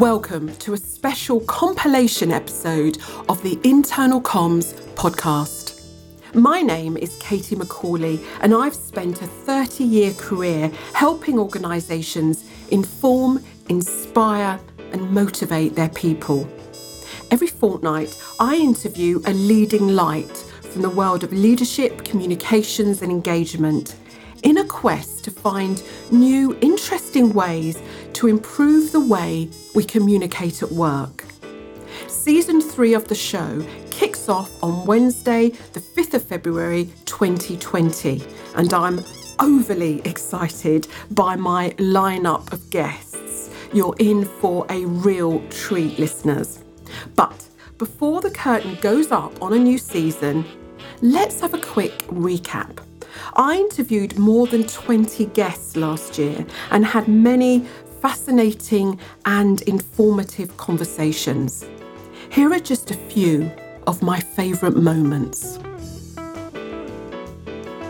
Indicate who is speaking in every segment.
Speaker 1: Welcome to a special compilation episode of the Internal Comms podcast. My name is Katie Macaulay, and I've spent a 30 year career helping organisations inform, inspire, and motivate their people. Every fortnight, I interview a leading light from the world of leadership, communications, and engagement in a quest to find new, interesting ways to improve the way we communicate at work. Season three of the show kicks off on Wednesday, the 5th of February 2020, and I'm overly excited by my lineup of guests. You're in for a real treat, listeners. But before the curtain goes up on a new season, let's have a quick recap. I interviewed more than 20 guests last year and had many fascinating and informative conversations. Here are just a few of my favourite moments.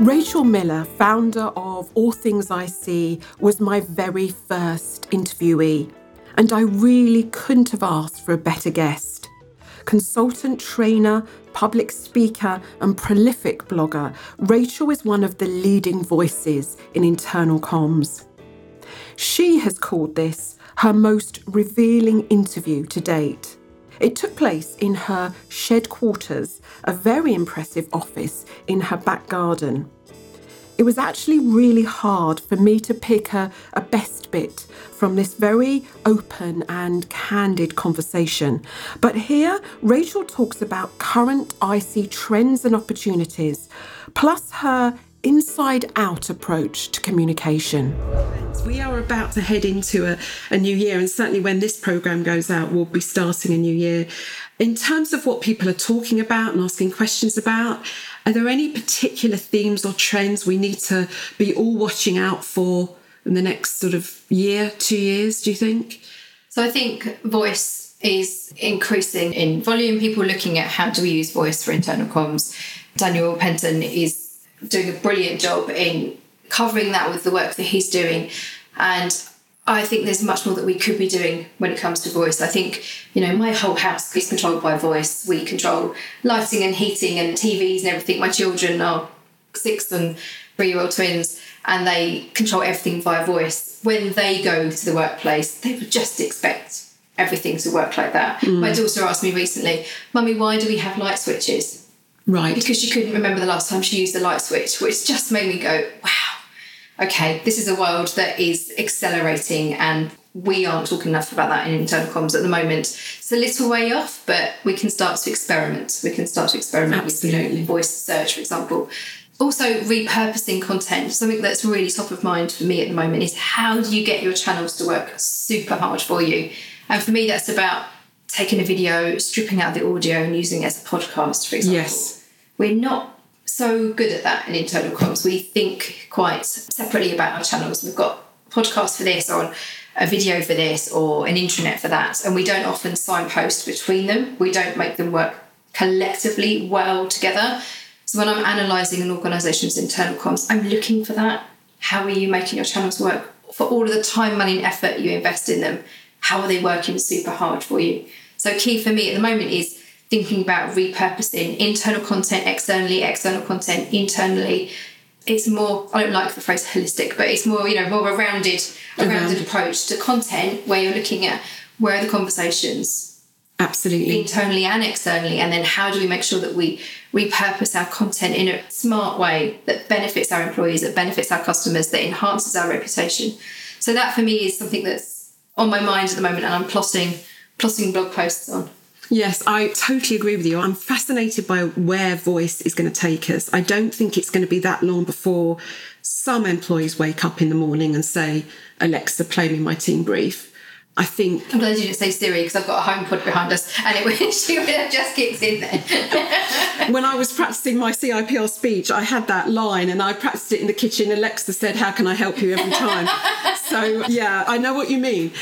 Speaker 1: Rachel Miller, founder of All Things IC, was my very first interviewee, and I really couldn't have asked for a better guest. Consultant trainer, public speaker, and prolific blogger, Rachel is one of the leading voices in internal comms. She has called this her most revealing interview to date. It took place in her shed quarters, a very impressive office in her back garden. It was actually really hard for me to pick a, a best bit from this very open and candid conversation. But here, Rachel talks about current IC trends and opportunities, plus her inside out approach to communication. We are about to head into a, a new year, and certainly when this programme goes out, we'll be starting a new year. In terms of what people are talking about and asking questions about, are there any particular themes or trends we need to be all watching out for in the next sort of year, two years, do you think?
Speaker 2: So I think voice is increasing in volume. People looking at how do we use voice for internal comms. Daniel Penton is doing a brilliant job in covering that with the work that he's doing. And I think there's much more that we could be doing when it comes to voice. I think, you know, my whole house is controlled by voice. We control lighting and heating and TVs and everything. My children are six and three year old twins and they control everything via voice. When they go to the workplace, they would just expect everything to work like that. Mm. My daughter asked me recently, Mummy, why do we have light switches?
Speaker 1: Right.
Speaker 2: Because she couldn't remember the last time she used the light switch, which just made me go, wow, okay, this is a world that is accelerating and we aren't talking enough about that in internal comms at the moment. It's a little way off, but we can start to experiment. We can start to experiment Absolutely. with you know, voice search, for example. Also, repurposing content. Something that's really top of mind for me at the moment is how do you get your channels to work super hard for you? And for me, that's about taking a video, stripping out the audio, and using it as a podcast, for example.
Speaker 1: Yes
Speaker 2: we're not so good at that in internal comms. We think quite separately about our channels. We've got podcasts for this or a video for this or an intranet for that. And we don't often signpost between them. We don't make them work collectively well together. So when I'm analysing an organisation's internal comms, I'm looking for that. How are you making your channels work? For all of the time, money, and effort you invest in them, how are they working super hard for you? So key for me at the moment is thinking about repurposing internal content externally, external content internally. It's more, I don't like the phrase holistic, but it's more, you know, more of a rounded, a uh-huh. rounded approach to content where you're looking at where are the conversations
Speaker 1: absolutely.
Speaker 2: internally and externally and then how do we make sure that we repurpose our content in a smart way that benefits our employees that benefits our customers that enhances our reputation? So that for me is something that's on my mind at the moment and i'm plotting plotting blog posts on
Speaker 1: Yes, I totally agree with you. I'm fascinated by where voice is going to take us. I don't think it's going to be that long before some employees wake up in the morning and say, Alexa, play me my team brief. I think.
Speaker 2: I'm glad you didn't say Siri because I've got a home HomePod behind us and it she would have just kicked in there.
Speaker 1: when I was practicing my CIPR speech, I had that line and I practiced it in the kitchen. Alexa said, How can I help you every time? so, yeah, I know what you mean.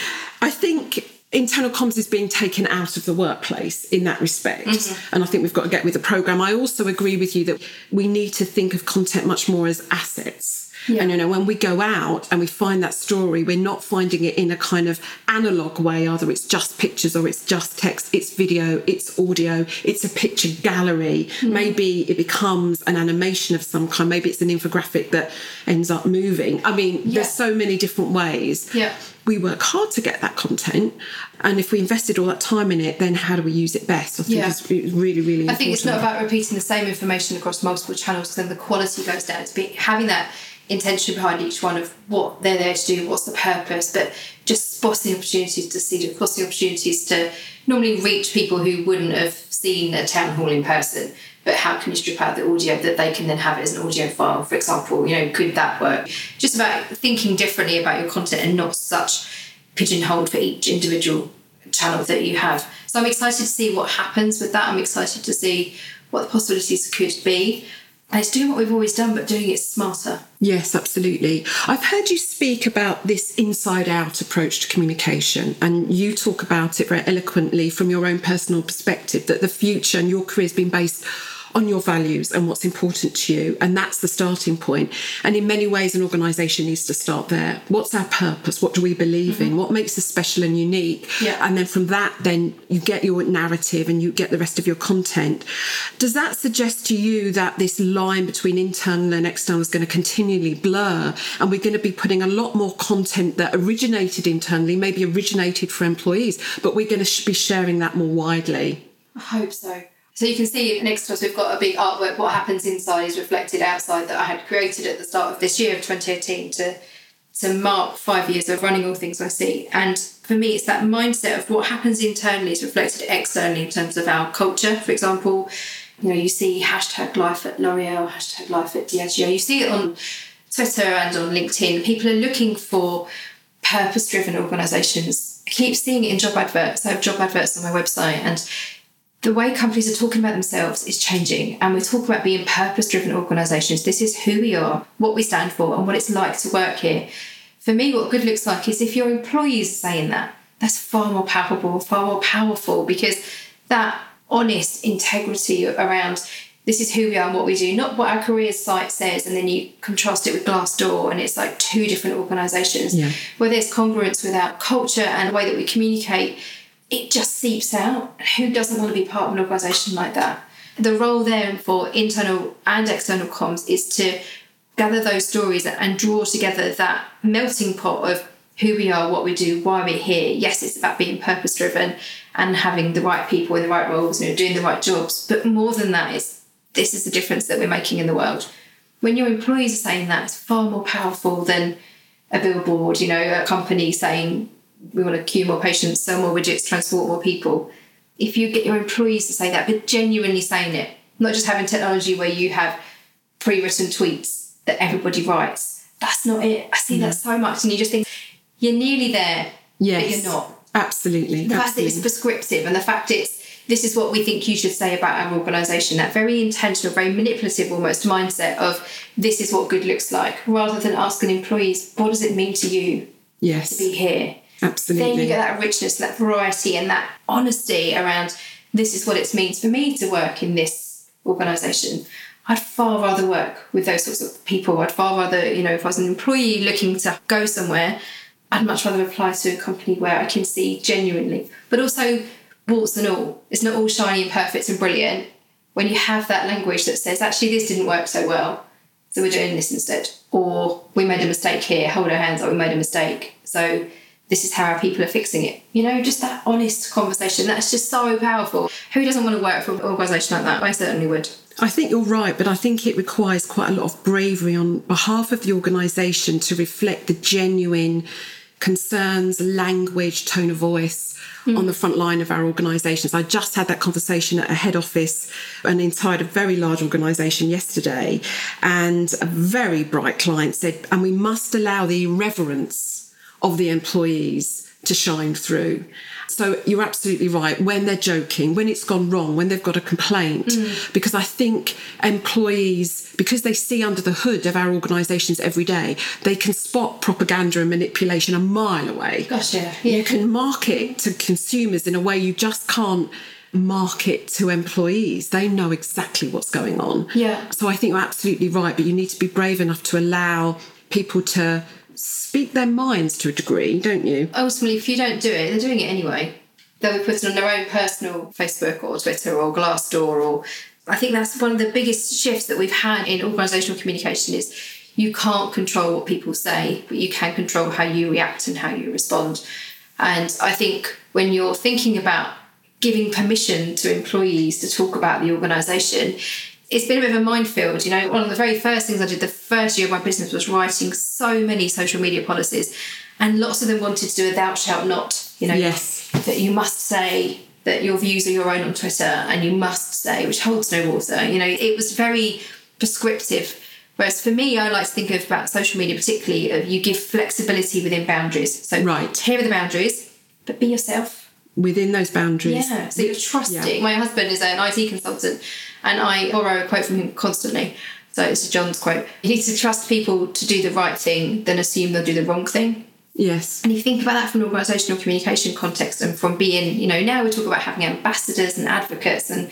Speaker 1: I think internal comms is being taken out of the workplace in that respect. Mm-hmm. And I think we've got to get with the program. I also agree with you that we need to think of content much more as assets.
Speaker 3: Yeah. And you know, when we go out and we find that story, we're not finding it in a kind of analog way, either it's just pictures or it's just text, it's video, it's audio, it's a picture gallery. Mm. Maybe it becomes an animation of some kind, maybe it's an infographic that ends up moving. I mean, yeah. there's so many different ways.
Speaker 2: Yeah
Speaker 3: we work hard to get that content and if we invested all that time in it then how do we use it best i think yeah. it's really really important.
Speaker 2: i think it's not about repeating the same information across multiple channels because then the quality goes down to be having that intention behind each one of what they're there to do what's the purpose but just spotting opportunities to see spotting opportunities to normally reach people who wouldn't have seen a town hall in person but how can you strip out the audio that they can then have it as an audio file, for example? You know, could that work? Just about thinking differently about your content and not such pigeonholed for each individual channel that you have. So I'm excited to see what happens with that. I'm excited to see what the possibilities could be. It's doing what we've always done, but doing it smarter.
Speaker 3: Yes, absolutely. I've heard you speak about this inside out approach to communication, and you talk about it very eloquently from your own personal perspective that the future and your career has been based on your values and what's important to you. And that's the starting point. And in many ways, an organisation needs to start there. What's our purpose? What do we believe mm-hmm. in? What makes us special and unique?
Speaker 2: Yeah.
Speaker 3: And then from that, then you get your narrative and you get the rest of your content. Does that suggest to you that this line between internal and external is going to continually blur? And we're going to be putting a lot more content that originated internally, maybe originated for employees, but we're going to be sharing that more widely?
Speaker 2: I hope so. So you can see next to us we've got a big artwork. What happens inside is reflected outside that I had created at the start of this year of 2018 to to mark five years of running All Things IC. And for me, it's that mindset of what happens internally is reflected externally in terms of our culture. For example, you know, you see hashtag life at L'Oreal, hashtag life at Diageo. You see it on Twitter and on LinkedIn. People are looking for purpose-driven organisations. I keep seeing it in job adverts. I have job adverts on my website and the way companies are talking about themselves is changing and we talk about being purpose driven organizations. This is who we are what we stand for and what it's like to work here. For me what good looks like is if your employees are saying that. That's far more palpable far more powerful because that honest integrity around this is who we are and what we do not what our careers site says and then you contrast it with glassdoor and it's like two different organizations.
Speaker 3: Yeah.
Speaker 2: where there's congruence with our culture and the way that we communicate it just seeps out. Who doesn't want to be part of an organisation like that? The role then for internal and external comms is to gather those stories and draw together that melting pot of who we are, what we do, why we're here. Yes, it's about being purpose driven and having the right people in the right roles, you know, doing the right jobs. But more than that is this is the difference that we're making in the world. When your employees are saying that, it's far more powerful than a billboard, you know, a company saying we want to queue more patients, sell more widgets, transport more people. If you get your employees to say that, but genuinely saying it, not just having technology where you have pre-written tweets that everybody writes. That's not it. I see that mm. so much, and you just think you're nearly there, yes. but you're not.
Speaker 3: Absolutely.
Speaker 2: The
Speaker 3: fact
Speaker 2: that it's prescriptive, and the fact it's this is what we think you should say about our organisation. That very intentional, very manipulative almost mindset of this is what good looks like, rather than asking employees, what does it mean to you
Speaker 3: yes.
Speaker 2: to be here?
Speaker 3: Absolutely.
Speaker 2: Then you get that richness, that variety, and that honesty around this is what it means for me to work in this organisation. I'd far rather work with those sorts of people. I'd far rather, you know, if I was an employee looking to go somewhere, I'd much rather apply to a company where I can see genuinely, but also warts and all. It's not all shiny and perfect and brilliant. When you have that language that says, actually, this didn't work so well, so we're doing this instead. Or we made a mistake here, hold our hands up, we made a mistake. So this is how our people are fixing it. You know, just that honest conversation. That's just so powerful. Who doesn't want to work for an organisation like that? I certainly would.
Speaker 3: I think you're right, but I think it requires quite a lot of bravery on behalf of the organisation to reflect the genuine concerns, language, tone of voice mm. on the front line of our organisations. I just had that conversation at a head office and inside a very large organisation yesterday, and a very bright client said, and we must allow the irreverence of the employees to shine through. So you're absolutely right. When they're joking, when it's gone wrong, when they've got a complaint, mm. because I think employees, because they see under the hood of our organisations every day, they can spot propaganda and manipulation a mile away.
Speaker 2: Gosh, yeah.
Speaker 3: yeah. You can market to consumers in a way you just can't market to employees. They know exactly what's going on.
Speaker 2: Yeah.
Speaker 3: So I think you're absolutely right, but you need to be brave enough to allow
Speaker 1: people to speak their minds to a degree, don't you?
Speaker 2: Oh, Ultimately, if you don't do it, they're doing it anyway. They'll be putting on their own personal Facebook or Twitter or Glassdoor or I think that's one of the biggest shifts that we've had in organisational communication is you can't control what people say, but you can control how you react and how you respond. And I think when you're thinking about giving permission to employees to talk about the organisation, it's been a bit of a minefield. You know, one of the very first things I did the first year of my business was writing so many social media policies, and lots of them wanted to do a thou shalt not. You know,
Speaker 1: yes,
Speaker 2: that you must say that your views are your own on Twitter, and you must say, which holds no water. You know, it was very prescriptive. Whereas for me, I like to think of about social media, particularly of you give flexibility within boundaries. So
Speaker 1: right.
Speaker 2: here are the boundaries, but be yourself
Speaker 1: within those boundaries.
Speaker 2: Yeah, so you're trusting. Yeah. My husband is an IT consultant, and I borrow a quote from him constantly. So it's a John's quote. You need to trust people to do the right thing, then assume they'll do the wrong thing.
Speaker 1: Yes.
Speaker 2: And if you think about that from an organisational communication context and from being, you know, now we talk about having ambassadors and advocates and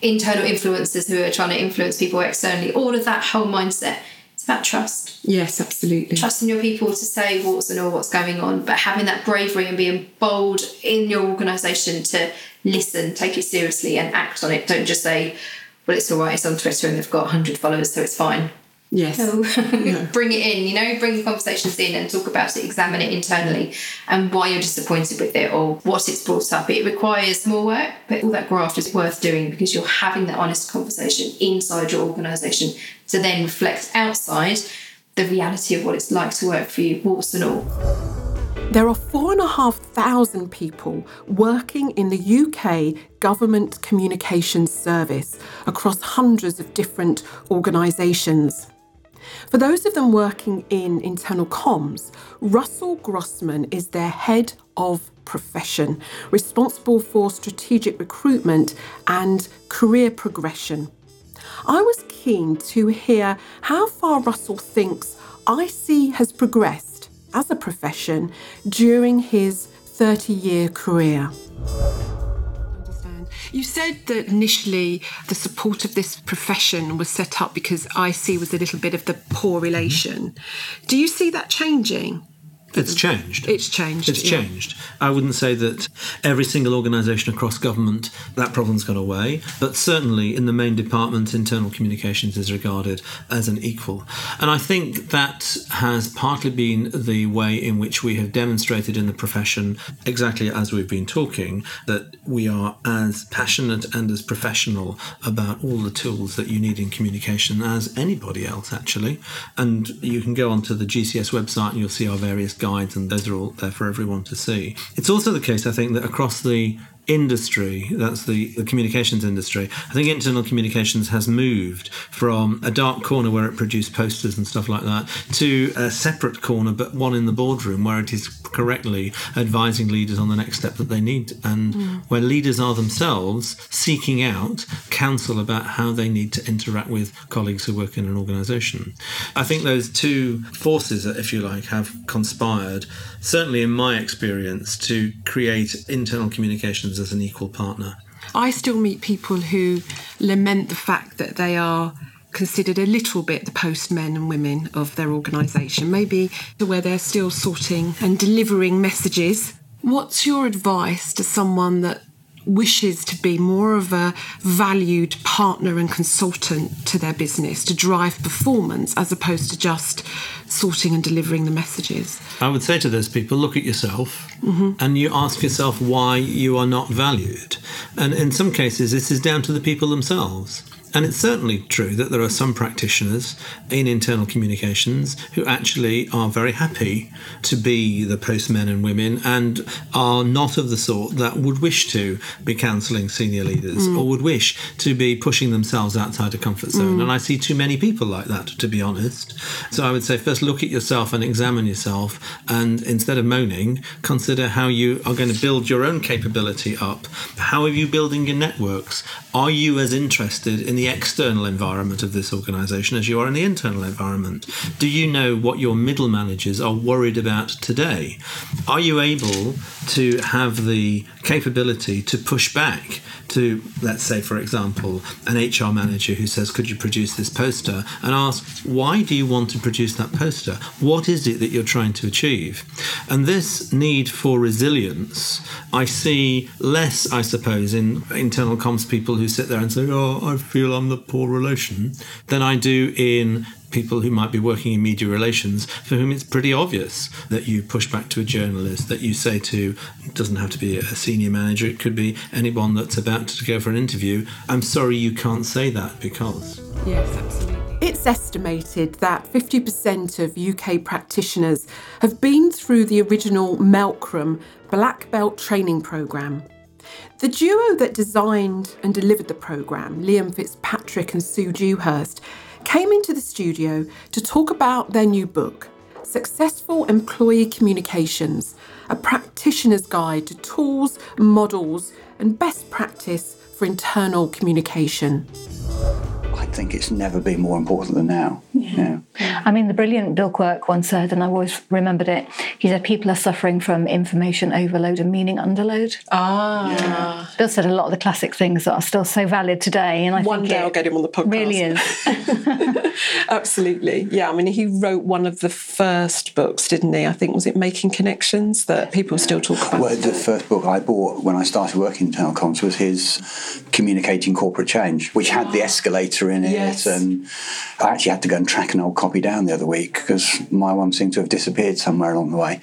Speaker 2: internal influencers who are trying to influence people externally, all of that whole mindset It's about trust.
Speaker 1: Yes, absolutely.
Speaker 2: Trusting your people to say what's and all what's going on, but having that bravery and being bold in your organisation to listen, take it seriously, and act on it. Don't just say, "Well, it's all right. It's on Twitter and they've got hundred followers, so it's fine."
Speaker 1: Yes.
Speaker 2: No. yeah. bring it in, you know, bring the conversations in and talk about it, examine it internally and why you're disappointed with it or what it's brought up. It requires more work, but all that graft is worth doing because you're having that honest conversation inside your organisation to then reflect outside the reality of what it's like to work for you, warts and all.
Speaker 1: There are four and a half thousand people working in the UK Government Communications Service across hundreds of different organisations. For those of them working in internal comms, Russell Grossman is their head of profession, responsible for strategic recruitment and career progression. I was keen to hear how far Russell thinks IC has progressed as a profession during his 30 year career. You said that initially the support of this profession was set up because IC was a little bit of the poor relation. Do you see that changing?
Speaker 4: It's changed.
Speaker 1: It's changed.
Speaker 4: It's yeah. changed. I wouldn't say that every single organisation across government that problem's gone away, but certainly in the main department, internal communications is regarded as an equal. And I think that has partly been the way in which we have demonstrated in the profession, exactly as we've been talking, that we are as passionate and as professional about all the tools that you need in communication as anybody else, actually. And you can go onto the GCS website and you'll see our various guides, and those are all there for everyone to see. It's also the case, I think, that across the industry, that's the, the, communications industry, I think internal communications has moved from a dark corner where it produced posters and stuff like that to a separate corner, but one in the boardroom where it is correctly advising leaders on the next step that they need and mm. where leaders are themselves seeking out counsel about how they need to interact with colleagues who work in an organization. I think those two forces, if you like, have conspired, certainly in my experience, to create internal communications as an equal partner.
Speaker 1: I still meet people who lament the fact that they are considered a little bit the postmen and women of their organisation, maybe to where they're still sorting and delivering messages. What's your advice to someone that wishes to be more of a valued partner and consultant to their business to drive performance as opposed to just sorting and delivering the messages.
Speaker 4: I would say to those people look at yourself mm-hmm. and you ask yourself why you are not valued. And in some cases, this is down to the people themselves. And it's certainly true that there are some practitioners in internal communications who actually are very happy to be the postmen and women and are not of the sort that would wish to be counselling senior leaders mm. or would wish to be pushing themselves outside a comfort zone. Mm. And I see too many people like that, to be honest. So I would say first look at yourself and examine yourself. And instead of moaning, consider how you are going to build your own capability up. How are you building your networks? Are you as interested in the external environment of this organisation as you are in the internal environment? Do you know what your middle managers are worried about today? Are you able to have the capability to push back to, let's say, for example, an HR manager who says, Could you produce this poster? and ask, Why do you want to produce that poster? What is it that you're trying to achieve? And this need for resilience, I see less, I suppose, in internal comms people who sit there and say, Oh, I feel I'm the poor relation, than I do in people who might be working in media relations for whom it's pretty obvious that you push back to a journalist, that you say to, doesn't have to be a senior manager, it could be anyone that's about to go for an interview, I'm sorry you can't say that because.
Speaker 1: Yes, absolutely. It's estimated that 50% of UK practitioners have been through the original Melcrum Black Belt training programme. The duo that designed and delivered the programme, Liam Fitzpatrick and Sue Dewhurst, came into the studio to talk about their new book, Successful Employee Communications A Practitioner's Guide to Tools, Models, and Best Practice for Internal Communication.
Speaker 5: I think it's never been more important than now. Yeah.
Speaker 6: yeah. I mean, the brilliant Bill Quirke once said, and I've always remembered it, he said, people are suffering from information overload and meaning underload.
Speaker 3: Ah. Yeah.
Speaker 6: Bill said a lot of the classic things that are still so valid today. And I think
Speaker 3: one
Speaker 6: think
Speaker 3: day I'll get him on the podcast.
Speaker 6: Really is.
Speaker 3: Absolutely. Yeah. I mean, he wrote one of the first books, didn't he? I think, was it Making Connections that people still talk about?
Speaker 5: Well, the first book I bought when I started working in telecoms was his Communicating Corporate Change, which had the escalator in it.
Speaker 3: Yes.
Speaker 5: And I actually had to go and track an old copy down the other week because my one seemed to have disappeared somewhere along the way.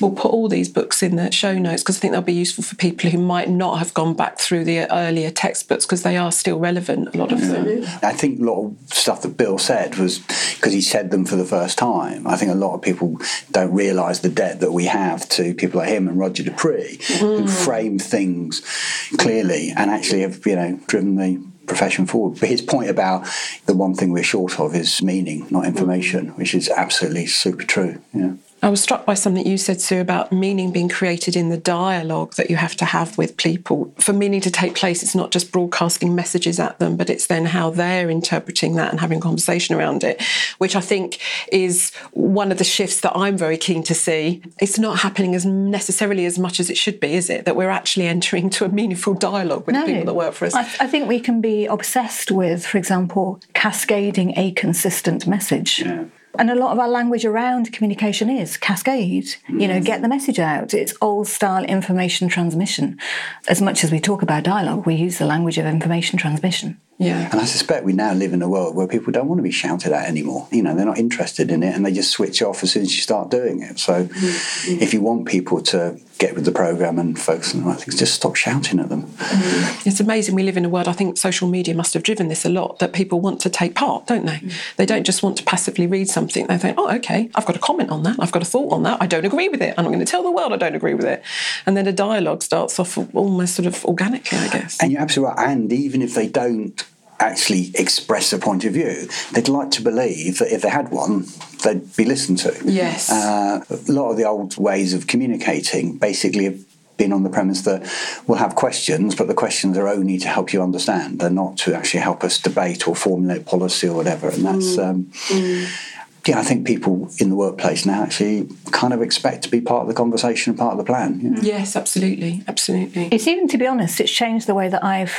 Speaker 3: We'll put all these books in the show notes because I think they'll be useful for people who might not have gone back through the earlier textbooks because they are still relevant, a lot of them.
Speaker 5: I think a lot of stuff that Bill said was because he said them for the first time. I think a lot of people don't realise the debt that we have to people like him and Roger D'Aprix mm. who frame things clearly and actually have, you know, driven the profession forward. But his point about the one thing we're short of is meaning, not information, which is absolutely super true. Yeah.
Speaker 3: I was struck by something you said, Sue, about meaning being created in the dialogue that you have to have with people. For meaning to take place, it's not just broadcasting messages at them, but it's then how they're interpreting that and having conversation around it, which I think is one of the shifts that I'm very keen to see. It's not happening as necessarily as much as it should be, is it? That we're actually entering into a meaningful dialogue with
Speaker 6: no,
Speaker 3: people that work for us.
Speaker 6: I, I think we can be obsessed with, for example, cascading a consistent message.
Speaker 5: Yeah.
Speaker 6: And a lot of our language around communication is cascade, you know, get the message out. It's old style information transmission. As much as we talk about dialogue, we use the language of information transmission.
Speaker 3: Yeah.
Speaker 5: And I suspect we now live in a world where people don't want to be shouted at anymore. You know, they're not interested in it and they just switch off as soon as you start doing it. So mm-hmm. if you want people to get with the program and focus on the right things, just stop shouting at them.
Speaker 3: Mm-hmm. It's amazing. We live in a world, I think social media must have driven this a lot, that people want to take part, don't they? Mm-hmm. They don't just want to passively read something. They think, oh, okay, I've got a comment on that. I've got a thought on that. I don't agree with it. I'm not going to tell the world I don't agree with it. And then a dialogue starts off almost sort of organically, I guess.
Speaker 5: And you're absolutely right. And even if they don't actually express a point of view, they'd like to believe that if they had one, they'd be listened to.
Speaker 3: Yes.
Speaker 5: Uh, a lot of the old ways of communicating basically have been on the premise that we'll have questions, but the questions are only to help you understand. They're not to actually help us debate or formulate policy or whatever. And that's. Mm. Um, mm. Yeah, I think people in the workplace now actually kind of expect to be part of the conversation and part of the plan. You know?
Speaker 3: Yes, absolutely, absolutely.
Speaker 6: It's even, to be honest, it's changed the way that I've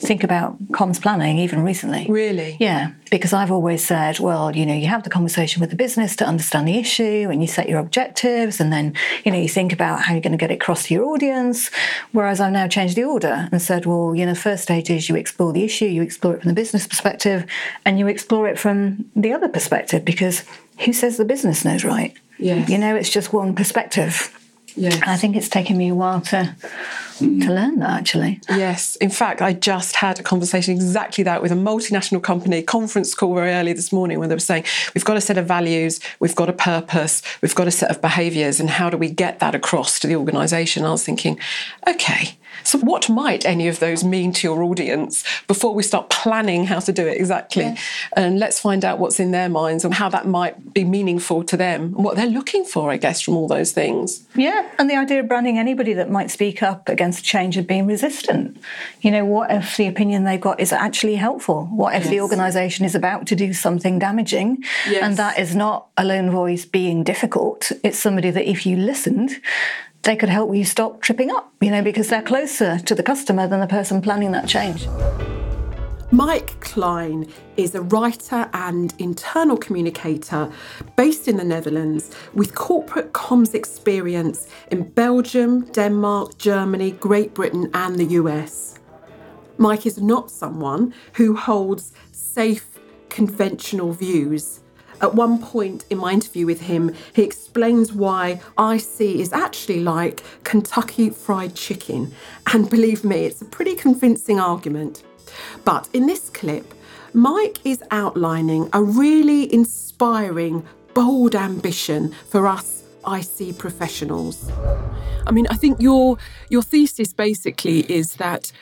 Speaker 6: think about comms planning even recently.
Speaker 3: Really?
Speaker 6: Yeah, because I've always said, well, you know, you have the conversation with the business to understand the issue and you set your objectives and then, you know, you think about how you're going to get it across to your audience. Whereas I've now changed the order and said, well, you know, first stage is you explore the issue, you explore it from the business perspective and you explore it from the other perspective because who says the business knows right?
Speaker 3: Yes.
Speaker 6: You know, it's just one perspective.
Speaker 3: Yes.
Speaker 6: I think it's taken me a while to to mm. learn that actually.
Speaker 3: Yes. In fact, I just had a conversation exactly that with a multinational company conference call very early this morning where they were saying, we've got a set of values, we've got a purpose, we've got a set of behaviours, and how do we get that across to the organisation? I was thinking, okay, So, what might any of those mean to your audience before we start planning how to do it exactly? Yeah. And let's find out what's in their minds and how that might be meaningful to them and what they're looking for, I guess, from all those things.
Speaker 6: Yeah, and the idea of branding anybody that might speak up against change and being resistant. You know, what if the opinion they've got is actually helpful? What if yes. the organisation is about to do something damaging yes. and that is not a lone voice being difficult? It's somebody that if you listened, they could help you stop tripping up, you know, because they're closer to the customer than the person planning that change.
Speaker 1: Mike Klein is a writer and internal communicator based in the Netherlands with corporate comms experience in Belgium, Denmark, Germany, Great Britain, and the US. Mike is not someone who holds safe, conventional views. At one point in my interview with him, he explains why IC is actually like Kentucky Fried Chicken. And believe me, it's a pretty convincing argument. But in this clip, Mike is outlining a really inspiring, bold ambition for us IC professionals.
Speaker 3: I mean, I think your your thesis basically is that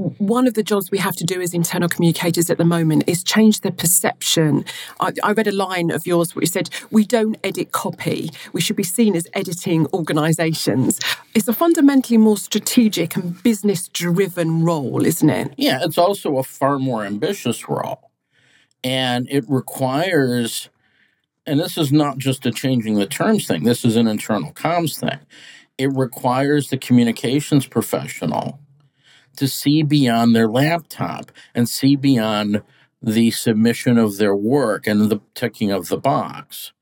Speaker 3: one of the jobs we have to do as internal communicators at the moment is change the perception. I, I, read a line of yours where you said, We don't edit copy. We should be seen as editing organisations. It's a fundamentally more strategic and business driven role, isn't it?
Speaker 7: Yeah, it's also a far more ambitious role. And it requires, and this is not just a changing the terms thing, this is an internal comms thing. It requires the communications professional to see beyond their laptop and see beyond the submission of their work and the ticking of the box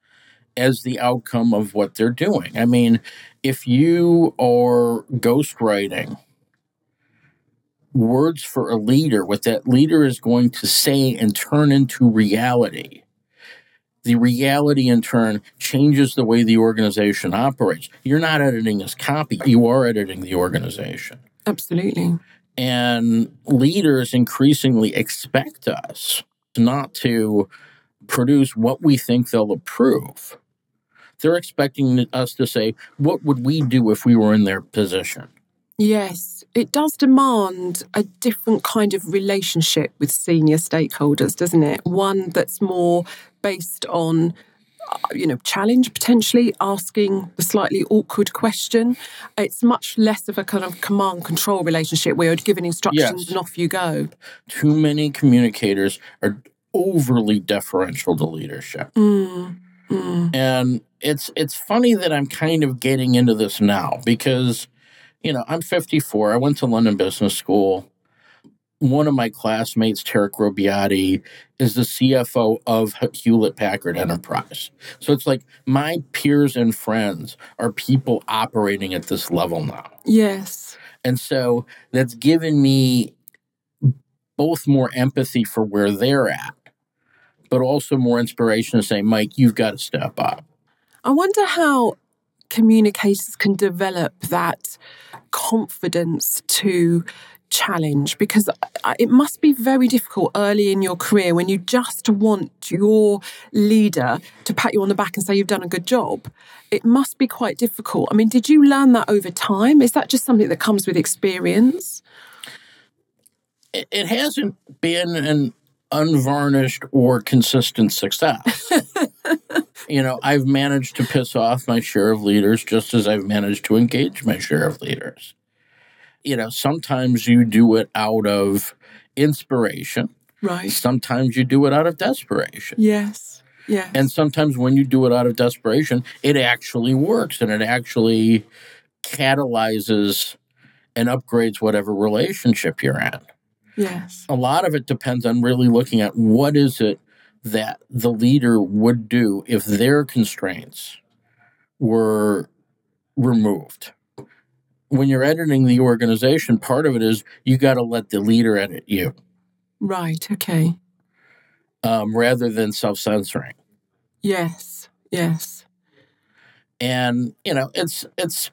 Speaker 7: as the outcome of what they're doing. I mean, if you are ghostwriting words for a leader, what that leader is going to say and turn into reality, the reality in turn changes the way the organization operates. You're not editing this copy, you are editing the organization.
Speaker 3: Absolutely.
Speaker 7: And leaders increasingly expect us not to produce what we think they'll approve. They're expecting us to say, what would we do if we were in their position?
Speaker 3: Yes, it does demand a different kind of relationship with senior stakeholders, doesn't it? One that's more based on you know, challenge potentially asking the slightly awkward question. It's much less of a kind of command control relationship where you're given instructions yes. and off you go.
Speaker 7: Too many communicators are overly deferential to leadership. Mm, mm. And it's it's funny that I'm kind of getting into this now because you know, I'm 54. I went to London Business School one of my classmates, Tarek Robbiati, is the CFO of Hewlett Packard Enterprise. So it's like my peers and friends are people operating at this level now.
Speaker 3: Yes.
Speaker 7: And so that's given me both more empathy for where they're at, but also more inspiration to say, Mike, you've got to step up.
Speaker 3: I wonder how communicators can develop that confidence to challenge because it must be very difficult early in your career when you just want your leader to pat you on the back and say you've done a good job. It must be quite difficult. I mean, did you learn that over time? Is that just something that comes with experience?
Speaker 7: It hasn't been an unvarnished or consistent success. you know, I've managed to piss off my share of leaders just as I've managed to engage my share of leaders you know, sometimes you do it out of inspiration.
Speaker 3: Right.
Speaker 7: Sometimes you do it out of desperation.
Speaker 3: Yes. Yes.
Speaker 7: And sometimes when you do it out of desperation, it actually works and it actually catalyzes and upgrades whatever relationship you're in.
Speaker 3: Yes.
Speaker 7: A lot of it depends on really looking at what is it that the leader would do if their constraints were removed when you're editing the organization, part of it is you got to let the leader edit you.
Speaker 3: Right. Okay.
Speaker 7: Um, rather than self censoring.
Speaker 3: Yes. Yes.
Speaker 7: And you know, it's it's.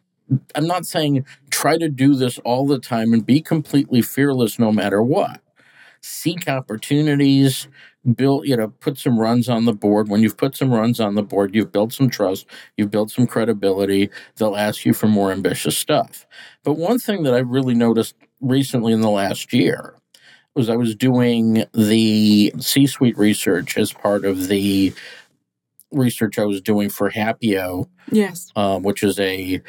Speaker 7: I'm not saying try to do this all the time and be completely fearless no matter what. seek opportunities, build, you know, put some runs on the board. When you've put some runs on the board, you've built some trust, you've built some credibility. They'll ask you for more ambitious stuff. But one thing that I've really noticed recently in the last year was I was doing the C suite research as part of the research I was doing for Happeo,
Speaker 1: Yes.
Speaker 7: um, which is a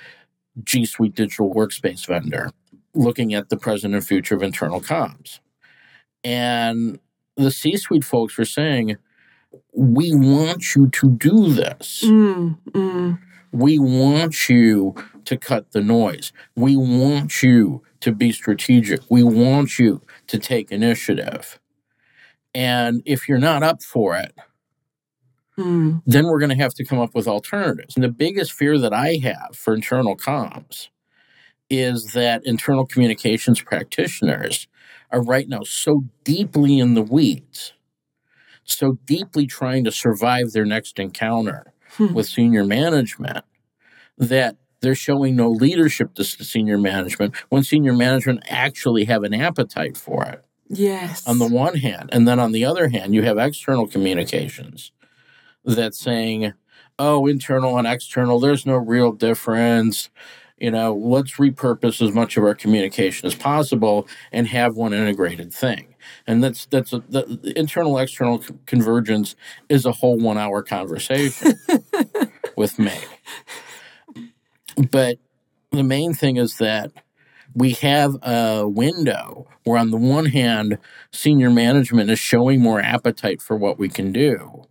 Speaker 7: G Suite digital workspace vendor, looking at the present and future of internal comms. And the C suite folks were saying, We want you to do this.
Speaker 1: Mm, mm,
Speaker 7: We want you to cut the noise. We want you to be strategic. We want you to take initiative. And if you're not up for it,
Speaker 1: mm.
Speaker 7: then we're going to have to come up with alternatives. And the biggest fear that I have for internal comms is that internal communications practitioners are right now so deeply in the weeds, so deeply trying to survive their next encounter
Speaker 1: Hmm.
Speaker 7: with senior management that they're showing no leadership to senior management when senior management actually have an appetite for it
Speaker 1: Yes.
Speaker 7: on the one hand. And then on the other hand, you have external communications that's saying, oh, internal and external, there's no real difference. You know, let's repurpose as much of our communication as possible and have one integrated thing. And that's that's a, the, the internal external convergence is a whole one hour conversation with me. But the main thing is that we have a window where, on the one hand, senior management is showing more appetite for what we can do,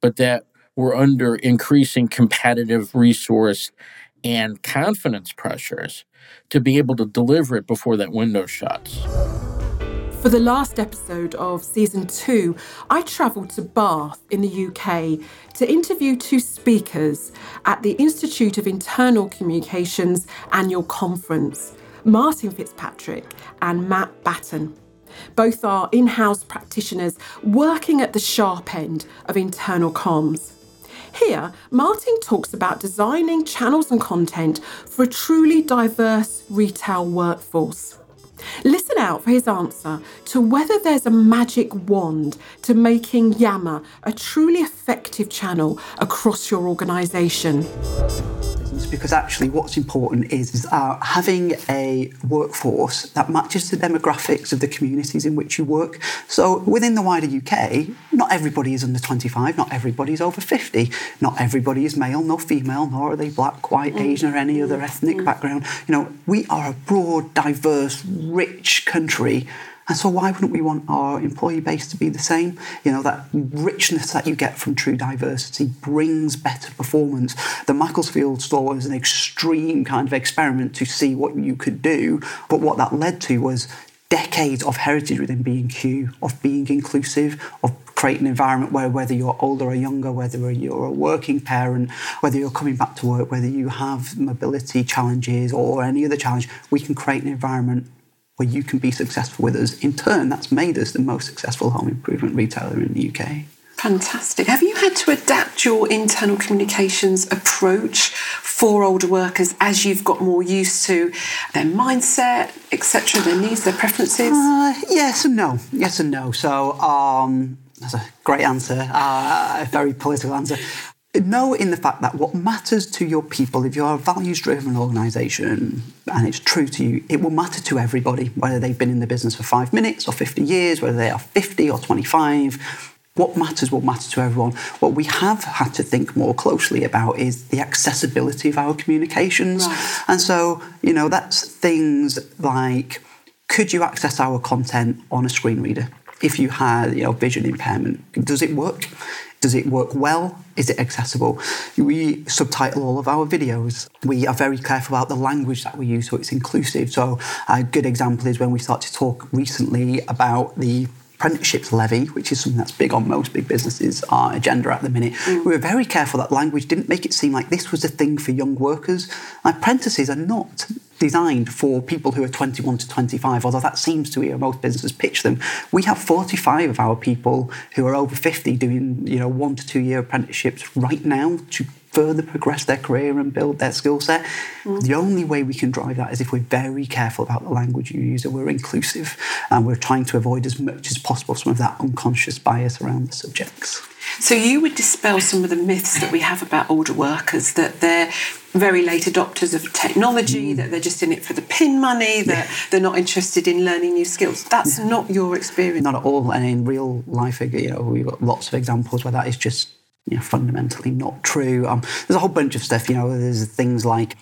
Speaker 7: but that we're under increasing competitive resource and confidence pressures to be able to deliver it before that window shuts.
Speaker 1: For the last episode of season two, I travelled to Bath in the UK to interview two speakers at the Institute of Internal Communications annual conference Martin Fitzpatrick and Matt Batten. Both are in house practitioners working at the sharp end of internal comms. Here, Martin talks about designing channels and content for a truly diverse retail workforce. Listen out for his answer to whether there's a magic wand to making Yammer a truly effective channel across your organisation.
Speaker 8: because actually what's important is, is uh, having a workforce that matches the demographics of the communities in which you work. So within the wider UK, not everybody is under 25, not everybody is over 50, not everybody is male nor female, nor are they black, white, Asian, or any other ethnic background. You know, we are a broad, diverse, rich country. And so, why wouldn't we want our employee base to be the same? You know, that richness that you get from true diversity brings better performance. The Macclesfield store was an extreme kind of experiment to see what you could do, but what that led to was decades of heritage within B&Q, of being inclusive, of creating an environment where whether you're older or younger, whether you're a working parent, whether you're coming back to work, whether you have mobility challenges or any other challenge, we can create an environment where you can be successful with us. In turn, that's made us the most successful home improvement retailer in the UK.
Speaker 3: Fantastic. Have you had to adapt your internal communications approach for older workers as you've got more used to their mindset, etc., their needs, their preferences?
Speaker 8: Uh, yes and no. Yes and no. So um, that's a great answer, uh, a very political answer. No, in the fact that what matters to your people, if you're a values driven organisation and it's true to you, it will matter to everybody, whether they've been in the business for five minutes or 50 years, whether they are 50 or 25. What matters will matter to everyone. What we have had to think more closely about is the accessibility of our communications.
Speaker 3: Right.
Speaker 8: And so, you know, that's things like could you access our content on a screen reader if you had you know vision impairment does it work does it work well? Is it accessible? We subtitle all of our videos. We are very careful about the language that we use so it's inclusive. So a good example is when we start to talk recently about the apprenticeships levy, which is something that's big on most big businesses' uh, agenda at the minute. We were very careful that language didn't make it seem like this was a thing for young workers. Apprentices are not designed for people who are 21 to 25, although that seems to be how most businesses pitch them. We have 45 of our people who are over 50 doing, you know, one to two year apprenticeships right now to further progress their career and build their skill set. Mm. The only way we can drive that is if we're very careful about the language you use and we're inclusive and we're trying to avoid as much as possible some of that unconscious bias around the subjects.
Speaker 3: So you would dispel some of the myths that we have about older workers that they're very late adopters of technology, mm. that they're just in it for the pin money, that yeah. they're not interested in learning new skills. That's yeah. not your experience.
Speaker 8: Not at all. And in real life, you know, we've got lots of examples where that is just you know, fundamentally not true. Um, there's a whole bunch of stuff. You know, there's things like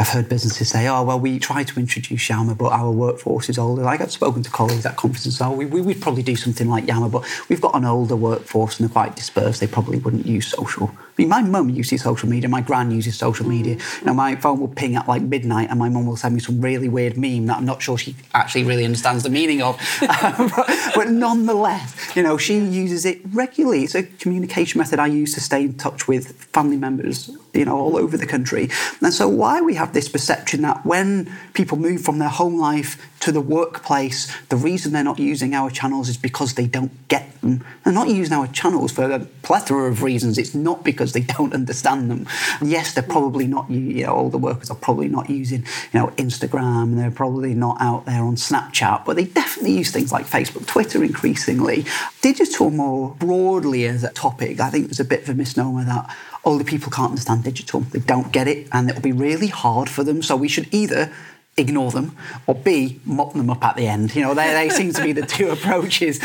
Speaker 8: I've heard businesses say, oh, well, we try to introduce Yammer, but our workforce is older. Like I've spoken to colleagues at conferences, oh, we, we, would probably do something like Yammer, but we've got an older workforce and they're quite dispersed. They probably wouldn't use social. Mean, my mum uses social media, my gran uses social media. Mm. You know, my phone will ping at like midnight and my mum will send me some really weird meme that I'm not sure she actually really understands the meaning of. but, but nonetheless, you know, she uses it regularly. It's a communication method I use to stay in touch with family members, you know, all over the country. And so why we have this perception that when people move from their home life to the workplace, the reason they're not using our channels is because they don't get them. They're not using our channels for a plethora of reasons. It's not because they don't understand them. yes, they're probably not, you know, all the workers are probably not using, you know, Instagram, they're probably not out there on Snapchat, but they definitely use things like Facebook, Twitter increasingly. Digital more broadly as a topic, I think there's a bit of a misnomer that older people can't understand digital. They don't get it, and it'll be really hard for them. So we should either ignore them or B, mop them up at the end. You know, they, they seem to be the two approaches.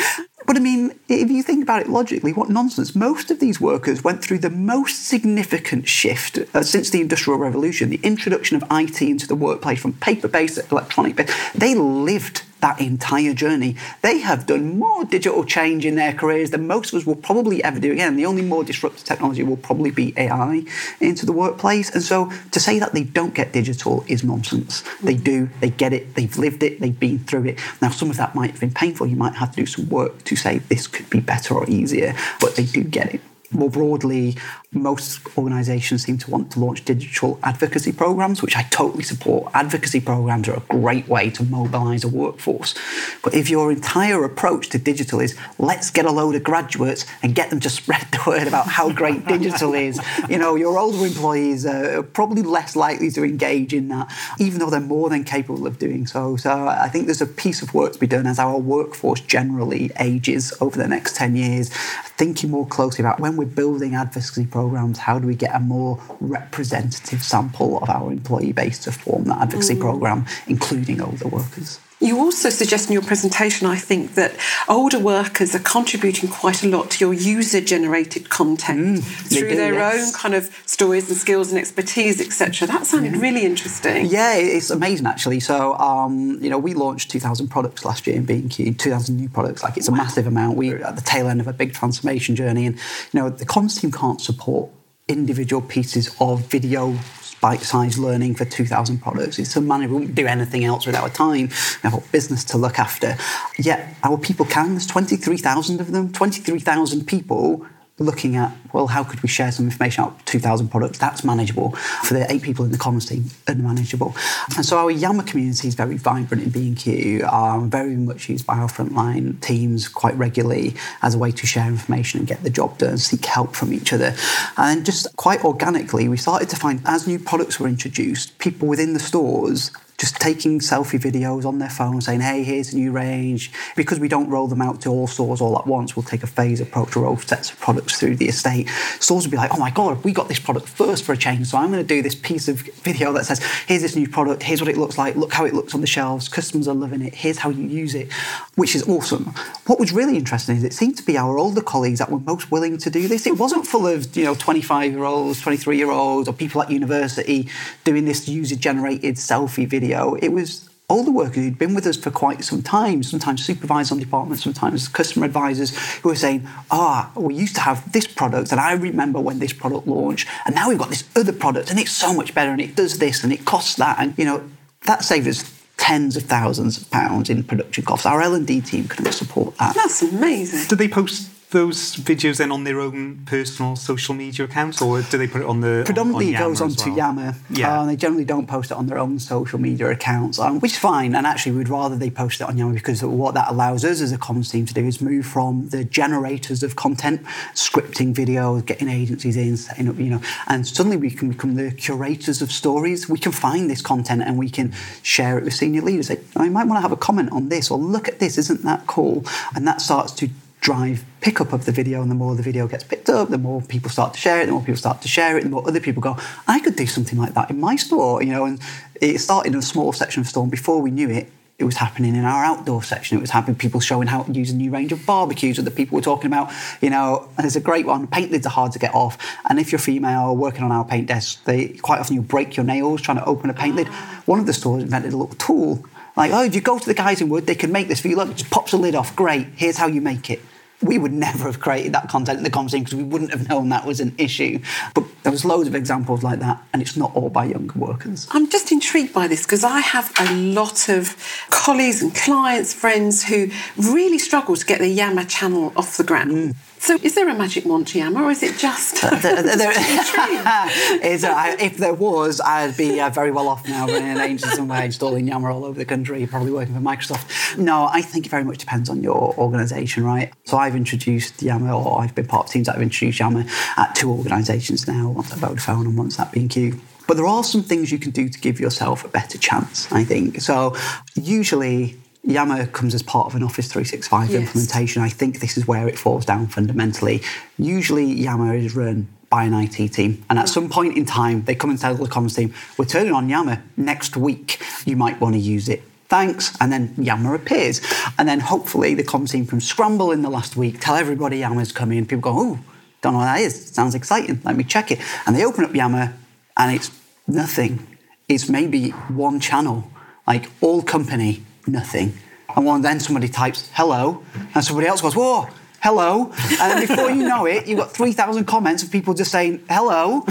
Speaker 8: But I mean, if you think about it logically, what nonsense. Most of these workers went through the most significant shift uh, since the Industrial Revolution, the introduction of IT into the workplace from paper based to electronic based. They lived that entire journey. They have done more digital change in their careers than most of us will probably ever do again. The only more disruptive technology will probably be AI into the workplace. And so to say that they don't get digital is nonsense. They do, they get it, they've lived it, they've been through it. Now, some of that might have been painful. You might have to do some work to say this could be better or easier, but they do get it more broadly, most organisations seem to want to launch digital advocacy programs, which I totally support. Advocacy programs are a great way to mobilise a workforce. But if your entire approach to digital is let's get a load of graduates and get them to spread the word about how great digital is, you know, your older employees are probably less likely to engage in that, even though they're more than capable of doing so. So I think there's a piece of work to be done as our workforce generally ages over the next 10 years, thinking more closely about when we're building advocacy programs programs, how do we get a more representative sample of our employee base to form that advocacy mm. program, including older workers?
Speaker 3: You also suggest in your presentation, I think, that older workers are contributing quite a lot to your user generated content mm, through do, their yes. own kind of stories and skills and expertise, etc. That sounded yeah. really interesting.
Speaker 8: Yeah, it's amazing actually. So, um, you know, we launched 2,000 products last year in B&Q, 2,000 new products. Like it's wow. a massive amount. We're at the tail end of a big transformation journey. And, you know, the comms team can't support individual pieces of video bite-sized learning for 2,000 products. It's unmanageable. We wouldn't do anything else with our time. We have a business to look after. Yet our people can. There's 23,000 of them. 23,000 people looking at, well, how could we share some information out 2,000 products? That's manageable. For the eight people in the comms team, unmanageable. And so our Yammer community is very vibrant in B&Q, um, very much used by our frontline teams quite regularly as a way to share information and get the job done, seek help from each other. And just quite organically, we started to find as new products were introduced, people within the stores just taking selfie videos on their phone saying, hey, here's a new range. Because we don't roll them out to all stores all at once, we'll take a phase approach to roll sets of products through the estate. Stores will be like, oh my God, we got this product first for a change. So I'm going to do this piece of video that says, here's this new product, here's what it looks like, look how it looks on the shelves, customers are loving it, here's how you use it, which is awesome. What was really interesting is it seemed to be our older colleagues that were most willing to do this. It wasn't full of, you know, 25 year olds, 23 year olds, or people at university doing this user generated selfie video video, it was older workers who'd been with us for quite some time, sometimes supervisors on departments, sometimes customer advisors, who were saying, ah, oh, we used to have this product, and I remember when this product launched, and now we've got this other product, and it's so much better, and it does this, and it costs that, and you know, that saved us tens of thousands of pounds in production costs. Our L&D team couldn't support that.
Speaker 3: That's amazing.
Speaker 8: Did they post
Speaker 9: those videos then on their own personal social media accounts, or do they put it on the
Speaker 8: predominantly
Speaker 9: on, on
Speaker 8: it goes onto
Speaker 9: well?
Speaker 8: Yammer.
Speaker 9: Yeah.
Speaker 8: Uh, they generally don't post it on their own social media accounts, um, which is fine. And actually, we'd rather they post it on Yammer because what that allows us as a comms team to do is move from the generators of content, scripting videos, getting agencies in, setting up, you know, and suddenly we can become the curators of stories. We can find this content and we can share it with senior leaders. Say, I might want to have a comment on this, or look at this, isn't that cool? And that starts to drive pickup of the video and the more the video gets picked up the more people start to share it the more people start to share it the more other people go i could do something like that in my store you know and it started in a small section of the store and before we knew it it was happening in our outdoor section. It was happening people showing how to use a new range of barbecues that people were talking about. You know, and there's a great one. Paint lids are hard to get off, and if you're female working on our paint desk, they quite often you break your nails trying to open a paint lid. Ah. One of the stores invented a little tool like, oh, if you go to the guys in wood, they can make this for you. Look, it just pops the lid off. Great. Here's how you make it we would never have created that content in the conversation because we wouldn't have known that was an issue. But there was loads of examples like that, and it's not all by younger workers.
Speaker 3: I'm just intrigued by this because I have a lot of colleagues and clients, friends who really struggle to get the Yammer channel off the ground.
Speaker 8: Mm.
Speaker 3: So, is there a magic Yammer, or is it just?
Speaker 8: there, there, is, uh, if there was, I'd be uh, very well off now running an agency somewhere, installing Yammer all over the country, probably working for Microsoft. No, I think it very much depends on your organisation, right? So I've introduced Yammer, or I've been part of teams that have introduced Yammer at two organisations now, once at Vodafone and once at B&Q. But there are some things you can do to give yourself a better chance, I think. So usually Yammer comes as part of an Office 365 yes. implementation. I think this is where it falls down fundamentally. Usually, Yammer is run by an IT team, and at some point in time, they come and tell the comms team, "We're turning on Yammer next week. You might want to use it." Thanks, and then Yammer appears, and then hopefully the comms team can scramble in the last week, tell everybody Yammer's coming. People go, "Oh, don't know what that is. Sounds exciting. Let me check it." And they open up Yammer, and it's nothing. It's maybe one channel, like all company nothing. And one, then somebody types hello, and somebody else goes, whoa, hello. And then before you know it, you've got 3,000 comments of people just saying hello.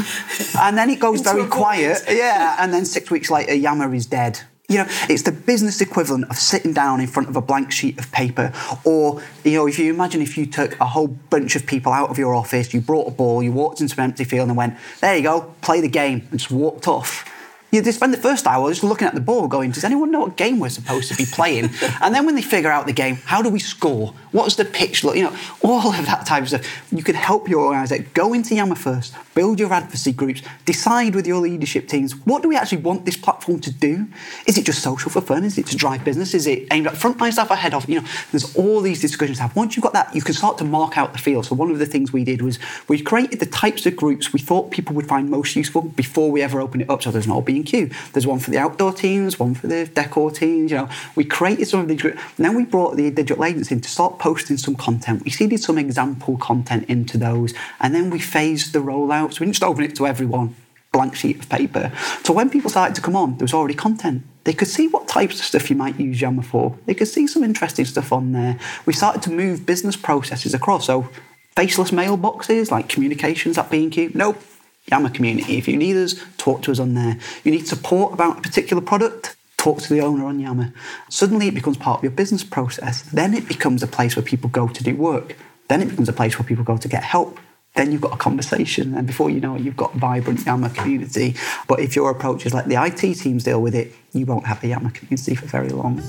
Speaker 8: And then it goes very quiet. Yeah. And then six weeks later, Yammer is dead. You know, it's the business equivalent of sitting down in front of a blank sheet of paper. Or, you know, if you imagine if you took a whole bunch of people out of your office, you brought a ball, you walked into an empty field and went, there you go, play the game, and just walked off you they spend the first hour just looking at the ball, going, "Does anyone know what game we're supposed to be playing?" and then when they figure out the game, how do we score? What does the pitch look? You know, all of that type of stuff. You can help your organisation go into Yammer first, build your advocacy groups, decide with your leadership teams what do we actually want this platform to do? Is it just social for fun? Is it to drive business? Is it aimed at frontline staff or head of? You know, there's all these discussions to have. Once you've got that, you can start to mark out the field. So one of the things we did was we created the types of groups we thought people would find most useful before we ever opened it up. So there's an all B and Q. There's one for the outdoor teams, one for the decor teams. You know, we created some of these groups. Then we brought the digital agency in to start posting some content. We seeded some example content into those, and then we phased the rollout. So we didn't just open it to everyone, blank sheet of paper. So when people started to come on, there was already content. They could see what types of stuff you might use Yammer for. They could see some interesting stuff on there. We started to move business processes across. So faceless mailboxes like communications at B&Q. Nope, Yammer community. If you need us, talk to us on there. You need support about a particular product, talk to the owner on Yammer. Suddenly it becomes part of your business process. Then it becomes a place where people go to do work. Then it becomes a place where people go to get help. Then you've got a conversation, and before you know it, you've got a vibrant Yammer community. But if your approach is like the IT teams deal with it, you won't have a Yammer community for very long.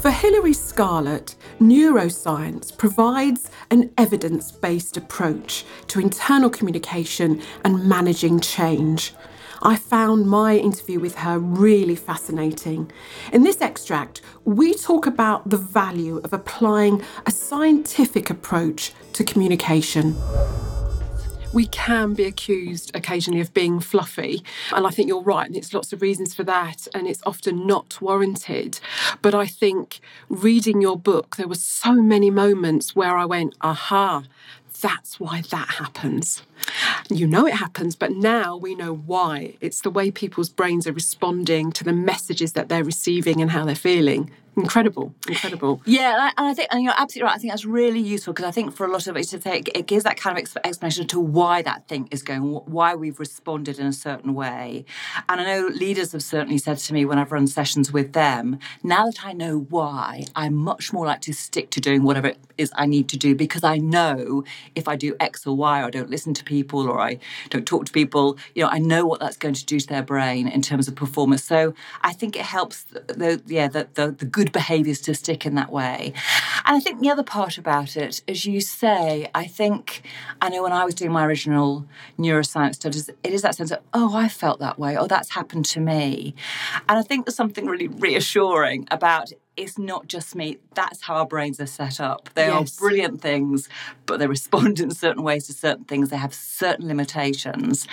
Speaker 1: For Hilary Scarlett, neuroscience provides an evidence based approach to internal communication and managing change. I found my interview with her really fascinating. In this extract, we talk about the value of applying a scientific approach to communication
Speaker 3: we can be accused occasionally of being fluffy. And I think you're right. And it's lots of reasons for that. And it's often not warranted. But I think reading your book, there were so many moments where I went, aha, that's why that happens.
Speaker 1: You know it happens, but now we know why. It's the way people's brains are responding to the messages that they're receiving and how they're feeling. Incredible, incredible.
Speaker 10: Yeah, and I think, and you're absolutely right. I think that's really useful because I think for a lot of it, it gives that kind of explanation to why that thing is going, why we've responded in a certain way. And I know leaders have certainly said to me when I've run sessions with them, now that I know why, I'm much more likely to stick to doing whatever it is I need to do because I know if I do X or Y or I don't listen to people or I don't talk to people, you know, I know what that's going to do to their brain in terms of performance. So I think it helps the yeah the the, the good behaviours to stick in that way. And I think the other part about it, as you say, I think I know when I was doing my original neuroscience studies, it is that sense of oh I felt that way, oh that's happened to me, and I think there's something really reassuring about it's not just me. That's how our brains are set up. They yes. are brilliant things, but they respond in certain ways to certain things. They have certain limitations.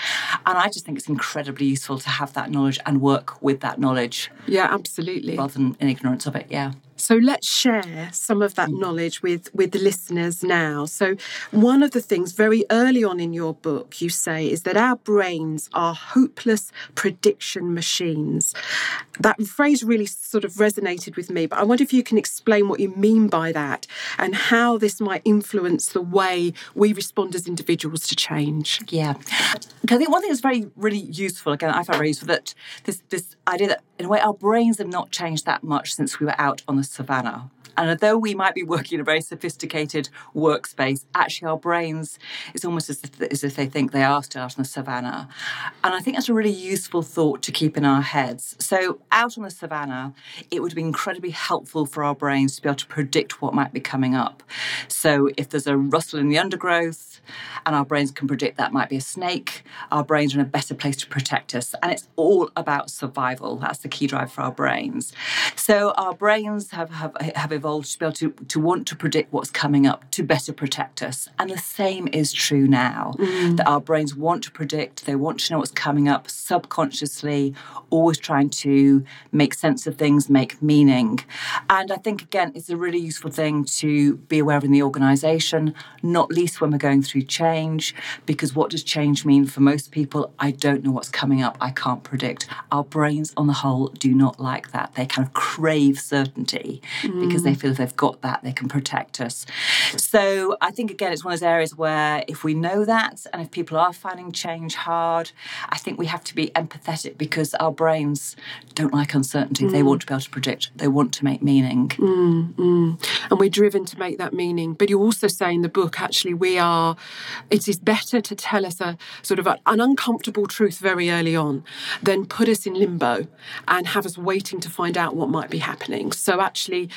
Speaker 10: And I just think it's incredibly useful to have that knowledge and work with that knowledge.
Speaker 1: Yeah, absolutely.
Speaker 10: Rather than in ignorance of it, yeah.
Speaker 1: So let's share some of that mm. knowledge with, with the listeners now. So, one of the things very early on in your book you say is that our brains are hopeless prediction machines. That phrase really sort of resonated with me, but I wonder if you can explain what you mean by that and how this might influence the way we respond as individuals to change.
Speaker 10: Yeah. I think one thing that's very, really useful, again, I found very useful that this, this idea that in a way our brains have not changed that much since we were out on the savannah. And although we might be working in a very sophisticated workspace, actually our brains, it's almost as if, as if, they think they are still out on the savannah. And I think that's a really useful thought to keep in our heads. So, out on the savannah, it would be incredibly helpful for our brains to be able to predict what might be coming up. So, if there's a rustle in the undergrowth and our brains can predict that might be a snake, our brains are in a better place to protect us. And it's all about survival. That's the key drive for our brains. So, our brains have, have, have evolved to be able to, to want to predict what's coming up to better protect us. And the same is true now mm. that our brains want to predict, they want to know what's coming up subconsciously, always trying to make sense of things, make meaning. And I think, again, it's a really useful thing to be aware of in the organization, not least when we're going through change, because what does change mean for most people? I don't know what's coming up, I can't predict. Our brains, on the whole, do not like that. They kind of crave certainty mm. because they feel if they've got that, they can protect us. So I think, again, it's one of those areas where if we know that and if people are finding change hard, I think we have to be empathetic because our brains don't like uncertainty. Mm. They want to be able to predict, they want to make meaning.
Speaker 1: Mm, mm. And we're driven to make that meaning. But you also say in the book, actually, we are, it is better to tell us a sort of an uncomfortable truth very early on than put us in limbo and have us waiting to find out what might be happening. So actually,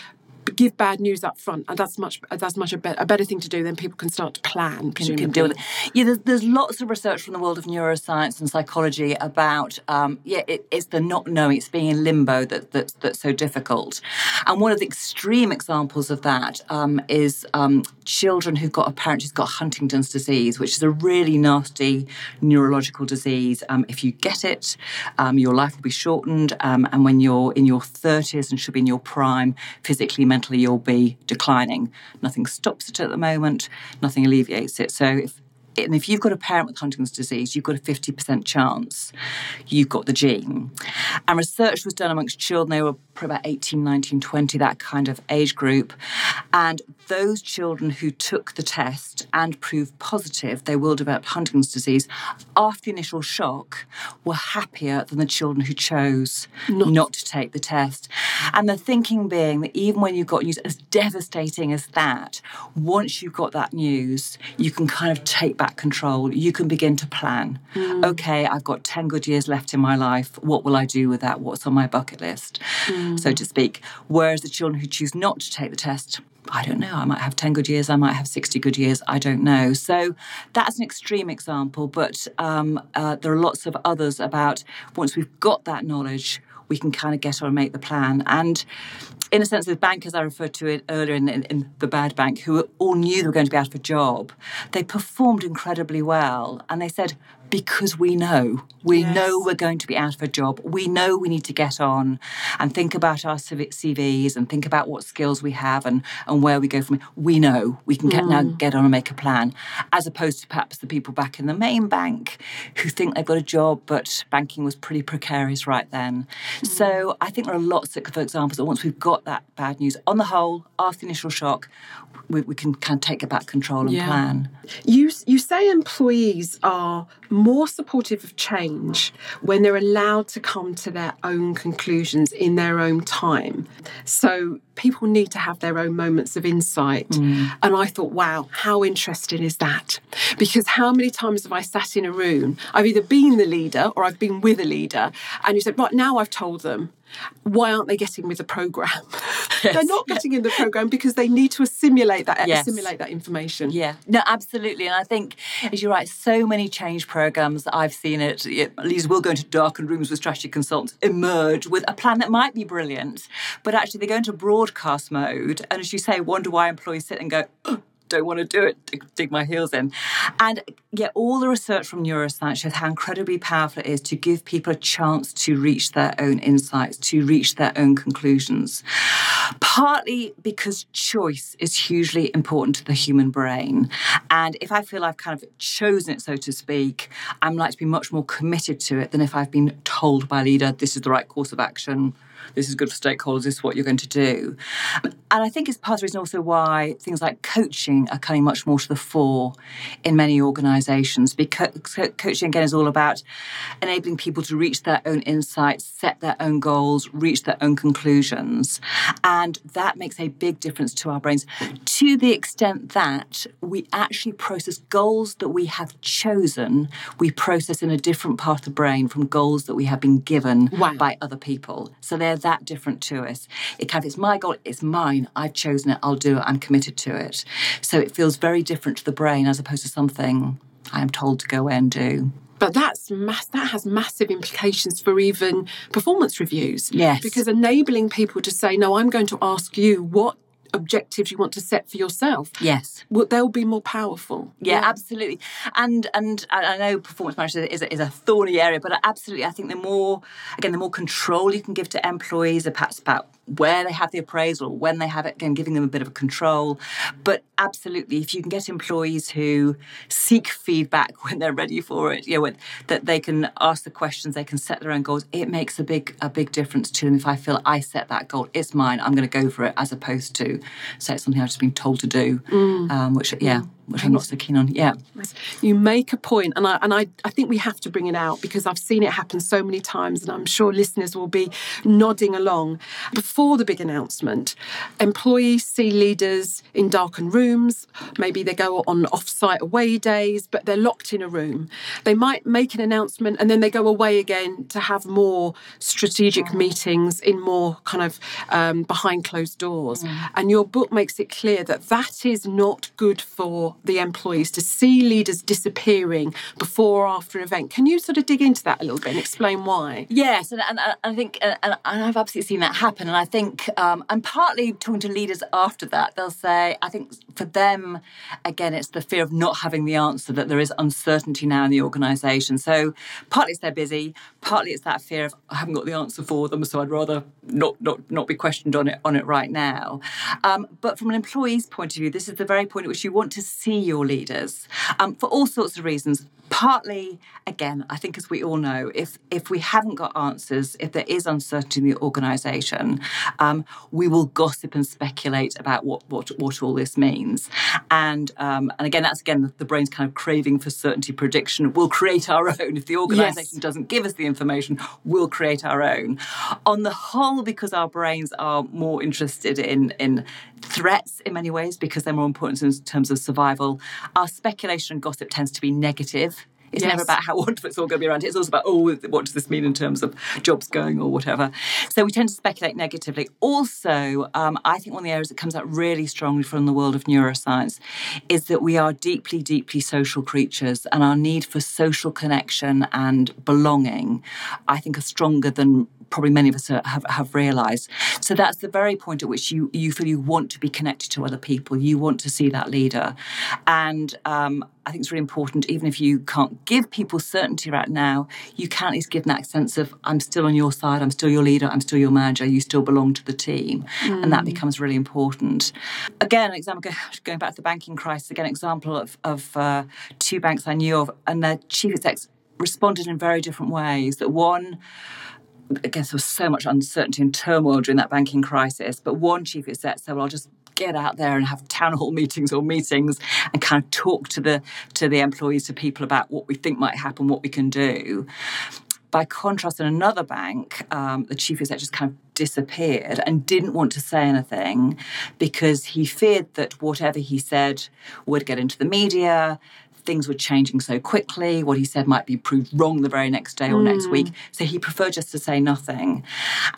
Speaker 1: give bad news up front, and that's much that's much a, be- a better thing to do. Then people can start to plan.
Speaker 10: Can, can deal with it. Yeah, there's, there's, lots of research from the world of neuroscience and psychology about um, yeah, it, it's the not knowing, it's being in limbo that, that that's so difficult. And one of the extreme examples of that um, is um, children who've got a parent who's got Huntington's disease, which is a really nasty neurological disease. Um, if you get it, um, your life will be shortened, um, and when you're in your 30s and should be in your prime, physically, mentally mentally you'll be declining. Nothing stops it at the moment, nothing alleviates it. So if and if you've got a parent with Huntington's disease, you've got a 50% chance you've got the gene. And research was done amongst children, they were about 18, 19, 20, that kind of age group. And those children who took the test and proved positive they will develop Huntington's disease after the initial shock were happier than the children who chose not, not to take the test. And the thinking being that even when you've got news as devastating as that, once you've got that news, you can kind of take back control. You can begin to plan. Mm. Okay, I've got 10 good years left in my life. What will I do with that? What's on my bucket list? Mm. So to speak. Whereas the children who choose not to take the test, I don't know. I might have 10 good years. I might have 60 good years. I don't know. So that's an extreme example, but um, uh, there are lots of others about once we've got that knowledge, we can kind of get on and make the plan. And in a sense, the bankers I referred to it earlier in, in, in, the bad bank, who all knew they were going to be out of a job, they performed incredibly well. And they said, because we know. We yes. know we're going to be out of a job. We know we need to get on and think about our CVs and think about what skills we have and, and where we go from. We know we can get mm. now get on and make a plan, as opposed to perhaps the people back in the main bank who think they've got a job, but banking was pretty precarious right then. Mm. So I think there are lots of examples that once we've got that bad news, on the whole, after the initial shock, we, we can kind of take back control and yeah. plan.
Speaker 1: You you say employees are more supportive of change when they're allowed to come to their own conclusions in their own time. So people need to have their own moments of insight. Mm. And I thought, wow, how interesting is that? Because how many times have I sat in a room? I've either been the leader or I've been with a leader, and you said, right now I've told them why aren't they getting with the program? Yes. They're not getting in the program because they need to assimilate that yes. assimilate that information.
Speaker 10: Yeah, no, absolutely. And I think, as you're right, so many change programs I've seen it. Leaders will go into darkened rooms with strategy consultants, emerge with a plan that might be brilliant, but actually they go into broadcast mode, and as you say, wonder why employees sit and go. Oh, don't want to do it, dig, dig my heels in. And yeah, all the research from neuroscience shows how incredibly powerful it is to give people a chance to reach their own insights, to reach their own conclusions. Partly because choice is hugely important to the human brain. And if I feel I've kind of chosen it, so to speak, I'm likely to be much more committed to it than if I've been told by a leader this is the right course of action this is good for stakeholders, this is what you're going to do. And I think it's part of the reason also why things like coaching are coming much more to the fore in many organisations. Because coaching, again, is all about enabling people to reach their own insights, set their own goals, reach their own conclusions. And that makes a big difference to our brains to the extent that we actually process goals that we have chosen, we process in a different part of the brain from goals that we have been given wow. by other people. So they're that different to us. It kind of, it's my goal, it's mine, I've chosen it, I'll do it, I'm committed to it. So it feels very different to the brain as opposed to something I am told to go away and do
Speaker 1: but that's mass, that has massive implications for even performance reviews.
Speaker 10: Yes,
Speaker 1: because enabling people to say, "No, I'm going to ask you what objectives you want to set for yourself.
Speaker 10: Yes,
Speaker 1: well, they'll be more powerful.
Speaker 10: Yeah, yeah, absolutely. And and I know performance management is a, is a thorny area, but absolutely, I think the more again, the more control you can give to employees, perhaps about where they have the appraisal, when they have it, again, giving them a bit of a control. But absolutely, if you can get employees who seek feedback when they're ready for it, you know, when, that they can ask the questions, they can set their own goals, it makes a big a big difference to them. If I feel I set that goal, it's mine, I'm going to go for it, as opposed to say it's something I've just been told to do, mm. um, which yeah. Mm which I'm not so keen on. Yeah.
Speaker 1: You make a point, and I and I, I think we have to bring it out because I've seen it happen so many times, and I'm sure listeners will be nodding along. Before the big announcement, employees see leaders in darkened rooms. Maybe they go on off-site away days, but they're locked in a room. They might make an announcement and then they go away again to have more strategic mm. meetings in more kind of um, behind closed doors. Mm. And your book makes it clear that that is not good for the employees to see leaders disappearing before or after an event. Can you sort of dig into that a little bit and explain why?
Speaker 10: Yes, and, and, and I think, and, and, I've absolutely seen that happen. And I think, um, and partly talking to leaders after that, they'll say, I think for them, again, it's the fear of not having the answer, that there is uncertainty now in the organisation. So partly it's they're busy, partly it's that fear of I haven't got the answer for them, so I'd rather not not not be questioned on it on it right now. Um, but from an employee's point of view, this is the very point at which you want to see your leaders um, for all sorts of reasons. Partly, again, I think as we all know, if if we haven't got answers, if there is uncertainty in the organisation, um, we will gossip and speculate about what what what all this means. And um, and again, that's again the, the, brain's kind of craving for certainty prediction. We'll create our own. If the organisation yes. doesn't give us the information, we'll create our own. On the whole, because our brains are more interested in in threats in many ways because they're more important in terms of survival. Our speculation and gossip tends to be negative. It's yes. never about how wonderful it's all going to be around. It's also about, oh, what does this mean in terms of jobs going or whatever. So we tend to speculate negatively. Also, um, I think one of the areas that comes out really strongly from the world of neuroscience is that we are deeply, deeply social creatures and our need for social connection and belonging, I think, are stronger than probably many of us have, have realized. So that's the very point at which you, you feel you want to be connected to other people. You want to see that leader. And um, I think it's really important, even if you can't give people certainty right now, you can at least give them that sense of, I'm still on your side, I'm still your leader, I'm still your manager, you still belong to the team. Mm. And that becomes really important. Again, example, going back to the banking crisis, again, example of, of uh, two banks I knew of, and their chief execs responded in very different ways. That one, I guess there was so much uncertainty and turmoil during that banking crisis, but one chief exec said, well, I'll just get out there and have town hall meetings or meetings and kind of talk to the to the employees to people about what we think might happen what we can do. By contrast, in another bank, um, the chief executive just kind of disappeared and didn't want to say anything because he feared that whatever he said would get into the media things were changing so quickly. What he said might be proved wrong the very next day or mm. next hmm. week. So he preferred just to say nothing.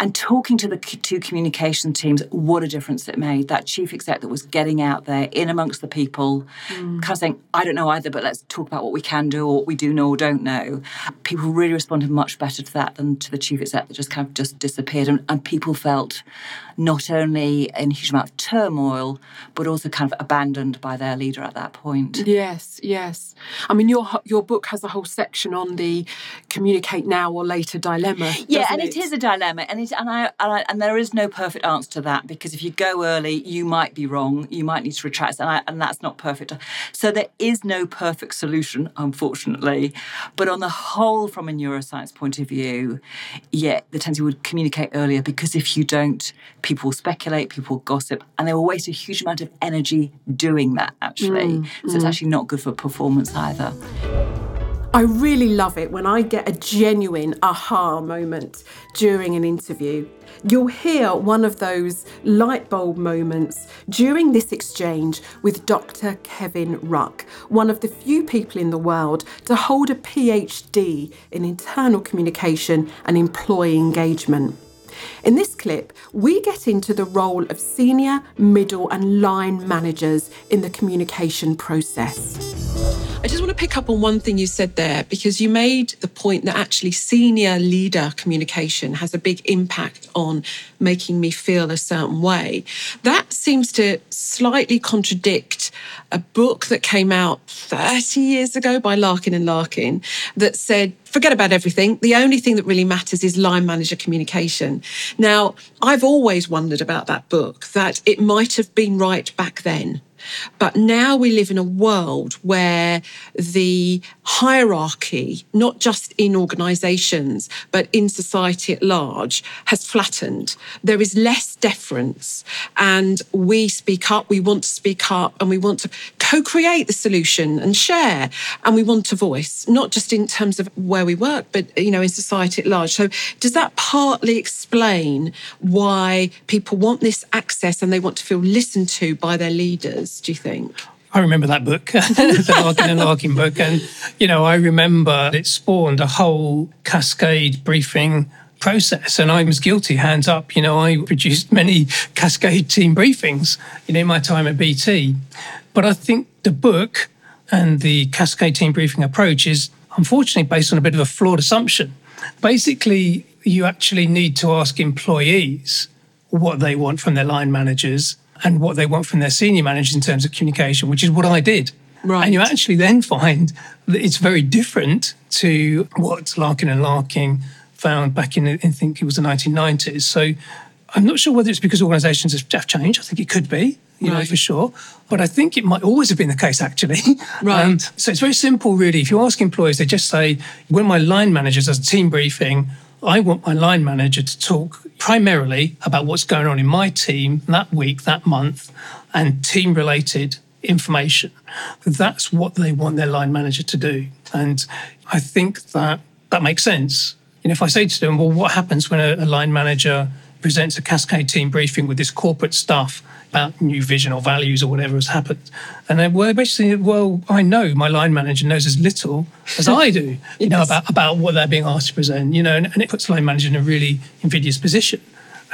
Speaker 10: And talking to the two communication teams, what a difference it made. That chief exec that was getting out there in amongst the people, mm. kind of saying, I don't know either, but let's talk about what we can do or what we do know or don't know. People really responded much better to that than to the chief exec that just kind of just disappeared. And, and people felt not only in a huge amount of turmoil, but also kind of abandoned by their leader at that point.
Speaker 1: Yes, yes. I mean, your your book has a whole section on the communicate now or later dilemma.
Speaker 10: Yeah, and
Speaker 1: it?
Speaker 10: it is a dilemma, and it and I, and I, and there is no perfect answer to that because if you go early, you might be wrong. You might need to retract, and I, and that's not perfect. So there is no perfect solution, unfortunately. But on the whole, from a neuroscience point of view, yeah, the tendency would communicate earlier because if you don't people speculate, people gossip, and they will waste a huge amount of energy doing that, actually. Mm, so mm. it's actually not good for performance either.
Speaker 1: I really love it when I get a genuine aha moment during an interview. You'll hear one of those light bulb moments during this exchange with Dr. Kevin Ruck, one of the few people in the world to hold a PhD in internal communication and employee engagement. In this clip, we get into the role of senior, middle, and line managers in the communication process.
Speaker 3: I just want to pick up on one thing you said there because you made the point that actually senior leader communication has a big impact on making me feel a certain way. That seems to slightly contradict a book that came out 30 years ago by Larkin and Larkin that said forget about everything. The only thing that really matters is line manager communication. Now, I've always wondered about that book, that it might have been right back then. But now we live in a world where the hierarchy, not just in organisations, but in society at large, has flattened. There is less deference, and we speak up, we want to speak up, and we want to co create the solution and share, and we want a voice, not just in terms of where we work, but you know, in society at large. So, does that partly explain why people want this access and they want to feel listened to by their leaders? Do you think?
Speaker 11: I remember that book, the Larkin and Larkin book. And, you know, I remember it spawned a whole cascade briefing process. And I was guilty, hands up. You know, I produced many cascade team briefings, you know, in my time at BT. But I think the book and the cascade team briefing approach is unfortunately based on a bit of a flawed assumption. Basically, you actually need to ask employees what they want from their line managers and what they want from their senior managers in terms of communication, which is what I did. Right. And you actually then find that it's very different to what Larkin and Larkin found back in, I think it was the 1990s. So I'm not sure whether it's because organizations have changed. I think it could be, you right. know, for sure. But I think it might always have been the case, actually.
Speaker 3: Right. Um,
Speaker 11: so it's very simple, really. If you ask employees, they just say, when my line manager does a team briefing, I want my line manager to talk primarily about what's going on in my team that week, that month, and team related information. That's what they want their line manager to do. And I think that that makes sense. And if I say to them, well, what happens when a, a line manager presents a cascade team briefing with this corporate stuff about new vision or values or whatever has happened. And then, well, basically, well, I know my line manager knows as little as I do, you know, about, about what they're being asked to present, you know, and, and it puts the line manager in a really invidious position.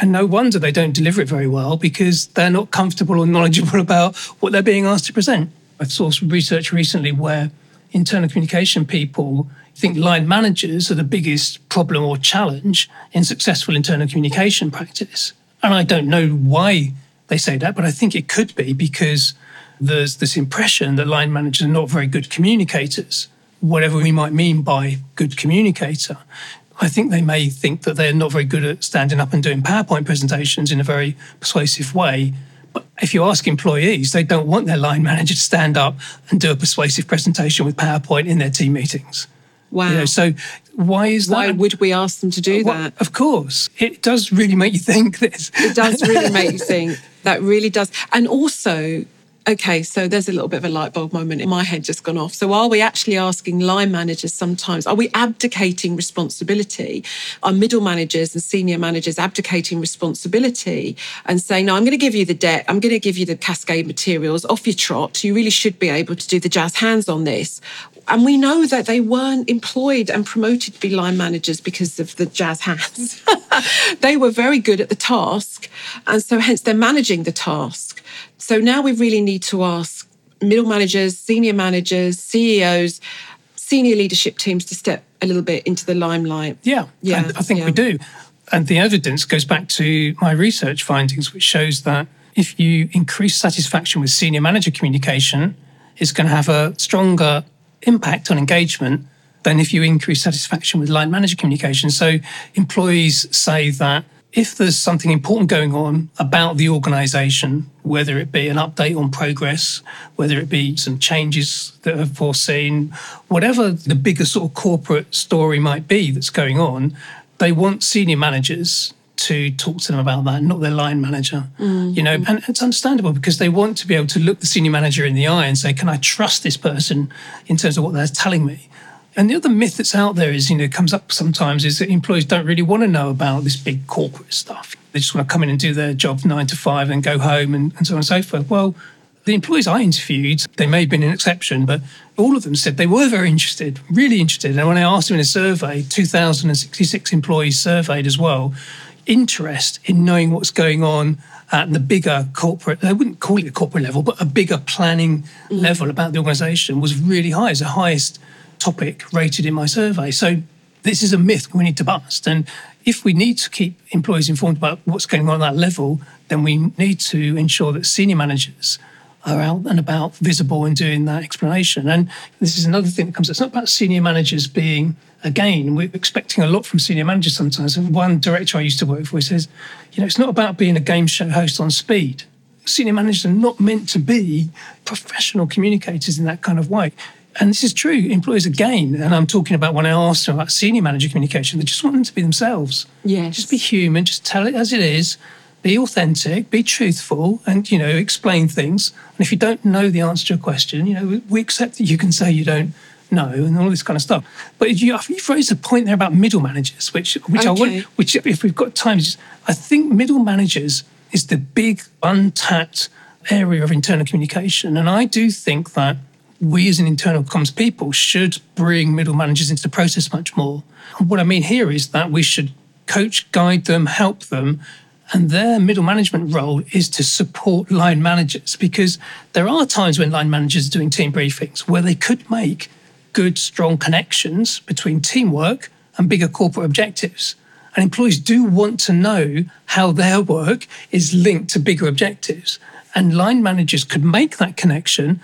Speaker 11: And no wonder they don't deliver it very well because they're not comfortable or knowledgeable about what they're being asked to present. I saw some research recently where internal communication people think line managers are the biggest problem or challenge in successful internal communication practice. And I don't know why they say that, but I think it could be because there's this impression that line managers are not very good communicators, whatever we might mean by good communicator. I think they may think that they're not very good at standing up and doing PowerPoint presentations in a very persuasive way. But if you ask employees, they don't want their line manager to stand up and do a persuasive presentation with PowerPoint in their team meetings.
Speaker 3: Wow.
Speaker 11: You know, so why is
Speaker 3: Why
Speaker 11: that?
Speaker 3: Why would we ask them to do
Speaker 11: Well,
Speaker 3: that?
Speaker 11: Of course, it does really make you think this.
Speaker 3: It does really make you think. That really does. And also, okay, so there's a little bit of a light bulb moment in my head just gone off. So are we actually asking line managers sometimes, are we abdicating responsibility? Are middle managers and senior managers abdicating responsibility and saying, no, I'm going to give you the debt, I'm going to give you the cascade materials off your trot. You really should be able to do the jazz hands on this. And we know that they weren't employed and promoted to be line managers because of the jazz hands. they were very good at the task. And so, hence, they're managing the task. So now we really need to ask middle managers, senior managers, CEOs, senior leadership teams to step a little bit into the limelight.
Speaker 11: Yeah,
Speaker 3: Yeah,
Speaker 11: and I think
Speaker 3: yeah.
Speaker 11: we do. And the evidence goes back to my research findings, which shows that if you increase satisfaction with senior manager communication, it's going to have a stronger impact on engagement than if you increase satisfaction with line manager communication. So employees say that if there's something important going on about the organization, whether it be an update on progress, whether it be some changes that are foreseen, whatever the bigger sort of corporate story might be that's going on, they want senior managers to talk to them about that, not their line manager. Mm. You know, and it's understandable because they want to be able to look the senior manager in the eye and say, "Can I trust this person in terms of what they're telling me?" And the other myth that's out there is, you know, comes up sometimes is that employees don't really want to know about this big corporate stuff. They just want to come in and do their job nine to five and go home and, and so on and so forth. Well, the employees I interviewed, they may have been an exception, but all of them said they were very interested, really interested. And when I asked them in a survey, 2,066 employees surveyed as well, interest in knowing what's going on at the bigger corporate, they wouldn't call it a corporate level, but a bigger planning mm. level about the organisation was really high. It's the highest topic rated in my survey. So this is a myth we need to bust. And if we need to keep employees informed about what's going on at that level, then we need to ensure that senior managers are out and about, visible and doing that explanation. And this is another thing that comes. It's not about senior managers being again. We're expecting a lot from senior managers sometimes. And one director I used to work for says, you know, it's not about being a game show host on speed. Senior managers are not meant to be professional communicators in that kind of way. And this is true. Employers again, and I'm talking about when I asked them about senior manager communication, they just want them to be themselves.
Speaker 3: Yes.
Speaker 11: Just be human, just tell it as it is, be authentic, be truthful, and you know, explain things. And if you don't know the answer to a question, you know, we accept that you can say you don't know and all this kind of stuff. But you, you've raised a point there about middle managers, which which I
Speaker 3: Okay.
Speaker 11: want, which if we've got time, I think middle managers is the big untapped area of internal communication, and I do think that we as an internal comms people should bring middle managers into the process much more. And what I mean here is that we should coach, guide them, help them. And their middle management role is to support line managers because there are times when line managers are doing team briefings where they could make good, strong connections between teamwork and bigger corporate objectives. And employees do want to know how their work is linked to bigger objectives. And line managers could make that connection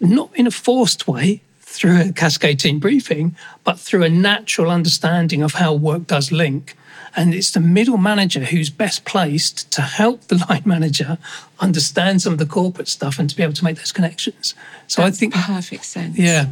Speaker 11: not in a forced way through a cascade team briefing, but through a natural understanding of how work does link. And it's the middle manager who's best placed to help the line manager understand some of the corporate stuff and to be able to make those connections. So I think,
Speaker 3: perfect sense.
Speaker 11: yeah.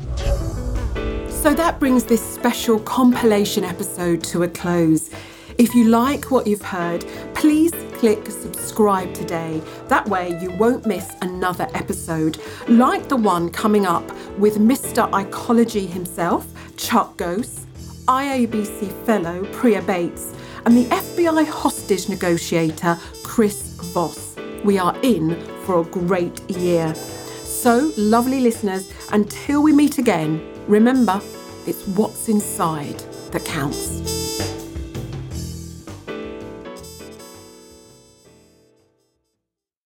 Speaker 1: So that brings this special compilation episode to a close. If you like what you've heard, please click subscribe today. That way you won't miss another episode, like the one coming up with Mr. ICology himself, Chuck Gose, IABC fellow Priya Bates, and the FBI hostage negotiator Chris Voss. We are in for a great year. So, lovely listeners, until we meet again, remember it's what's inside that counts.